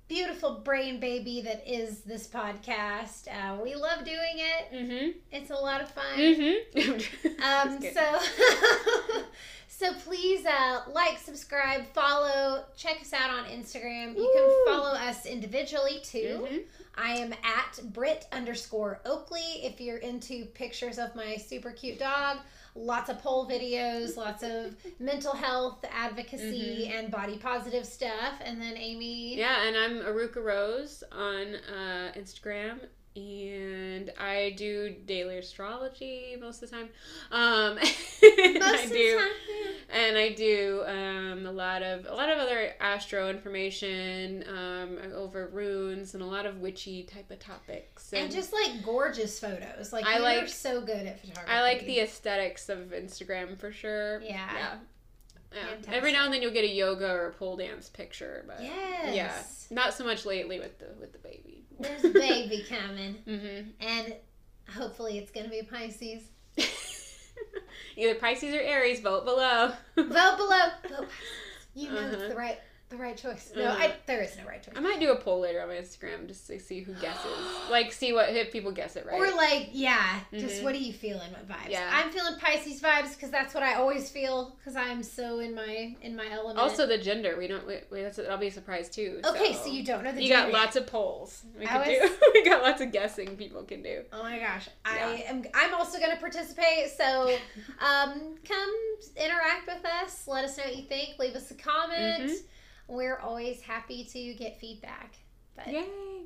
beautiful brain baby that is this podcast. Uh, we love doing it. mm-hmm. It's a lot of fun. Mm-hmm. Um, so, so please uh, like, subscribe, follow, check us out on Instagram. You Woo. can follow us individually too. Mhm. I am at Britt underscore Oakley. If you're into pictures of my super cute dog, lots of pole videos, lots of mental health advocacy and body positive stuff. And then Amy, Yeah, and I'm Eruca Rose on uh, Instagram, and I do daily astrology most of the time. Um, and I do, and I do um, a lot of a lot of other astro information um, over runes and a lot of witchy type of topics. And just like gorgeous photos. Like I you like- are so good at photography. I like the aesthetics of Instagram for sure. Yeah. Yeah. Yeah. Every now and then you'll get a yoga or a pole dance picture, but Yes. yeah, not so much lately with the with the baby. There's a baby coming. Mm-hmm. And hopefully it's gonna be Pisces. Either Pisces or Aries, vote below. Vote below. Vote Pisces. You know Uh-huh. it's the right the right choice. No, Uh-huh. I, there is no right choice. I might do a poll later on my Instagram just to see who guesses. like, see what if people guess it right. Or like, yeah, just Mhm. what are you feeling? What vibes? Yeah. I'm feeling Pisces vibes because that's what I always feel because I'm so in my in my element. also, the gender. We don't. Wait, wait, that's that'll be a surprise too. okay, so, you don't know the you gender got yet. lots of polls. We I can was- do. we got lots of guessing people can do. Oh my gosh, I am. I'm also going to participate. So, um, come interact with us. Let us know what you think. Leave us a comment. Mhm. We're always happy to get feedback. But Yay!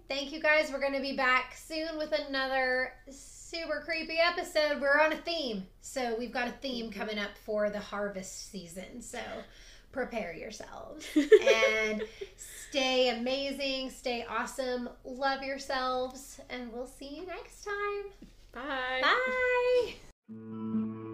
thank you guys. We're going to be back soon with another super creepy episode. We're on a theme, so we've got a theme mm-hmm. coming up for the harvest season. So prepare yourselves and stay amazing, stay awesome, love yourselves, and we'll see you next time. Bye. Bye.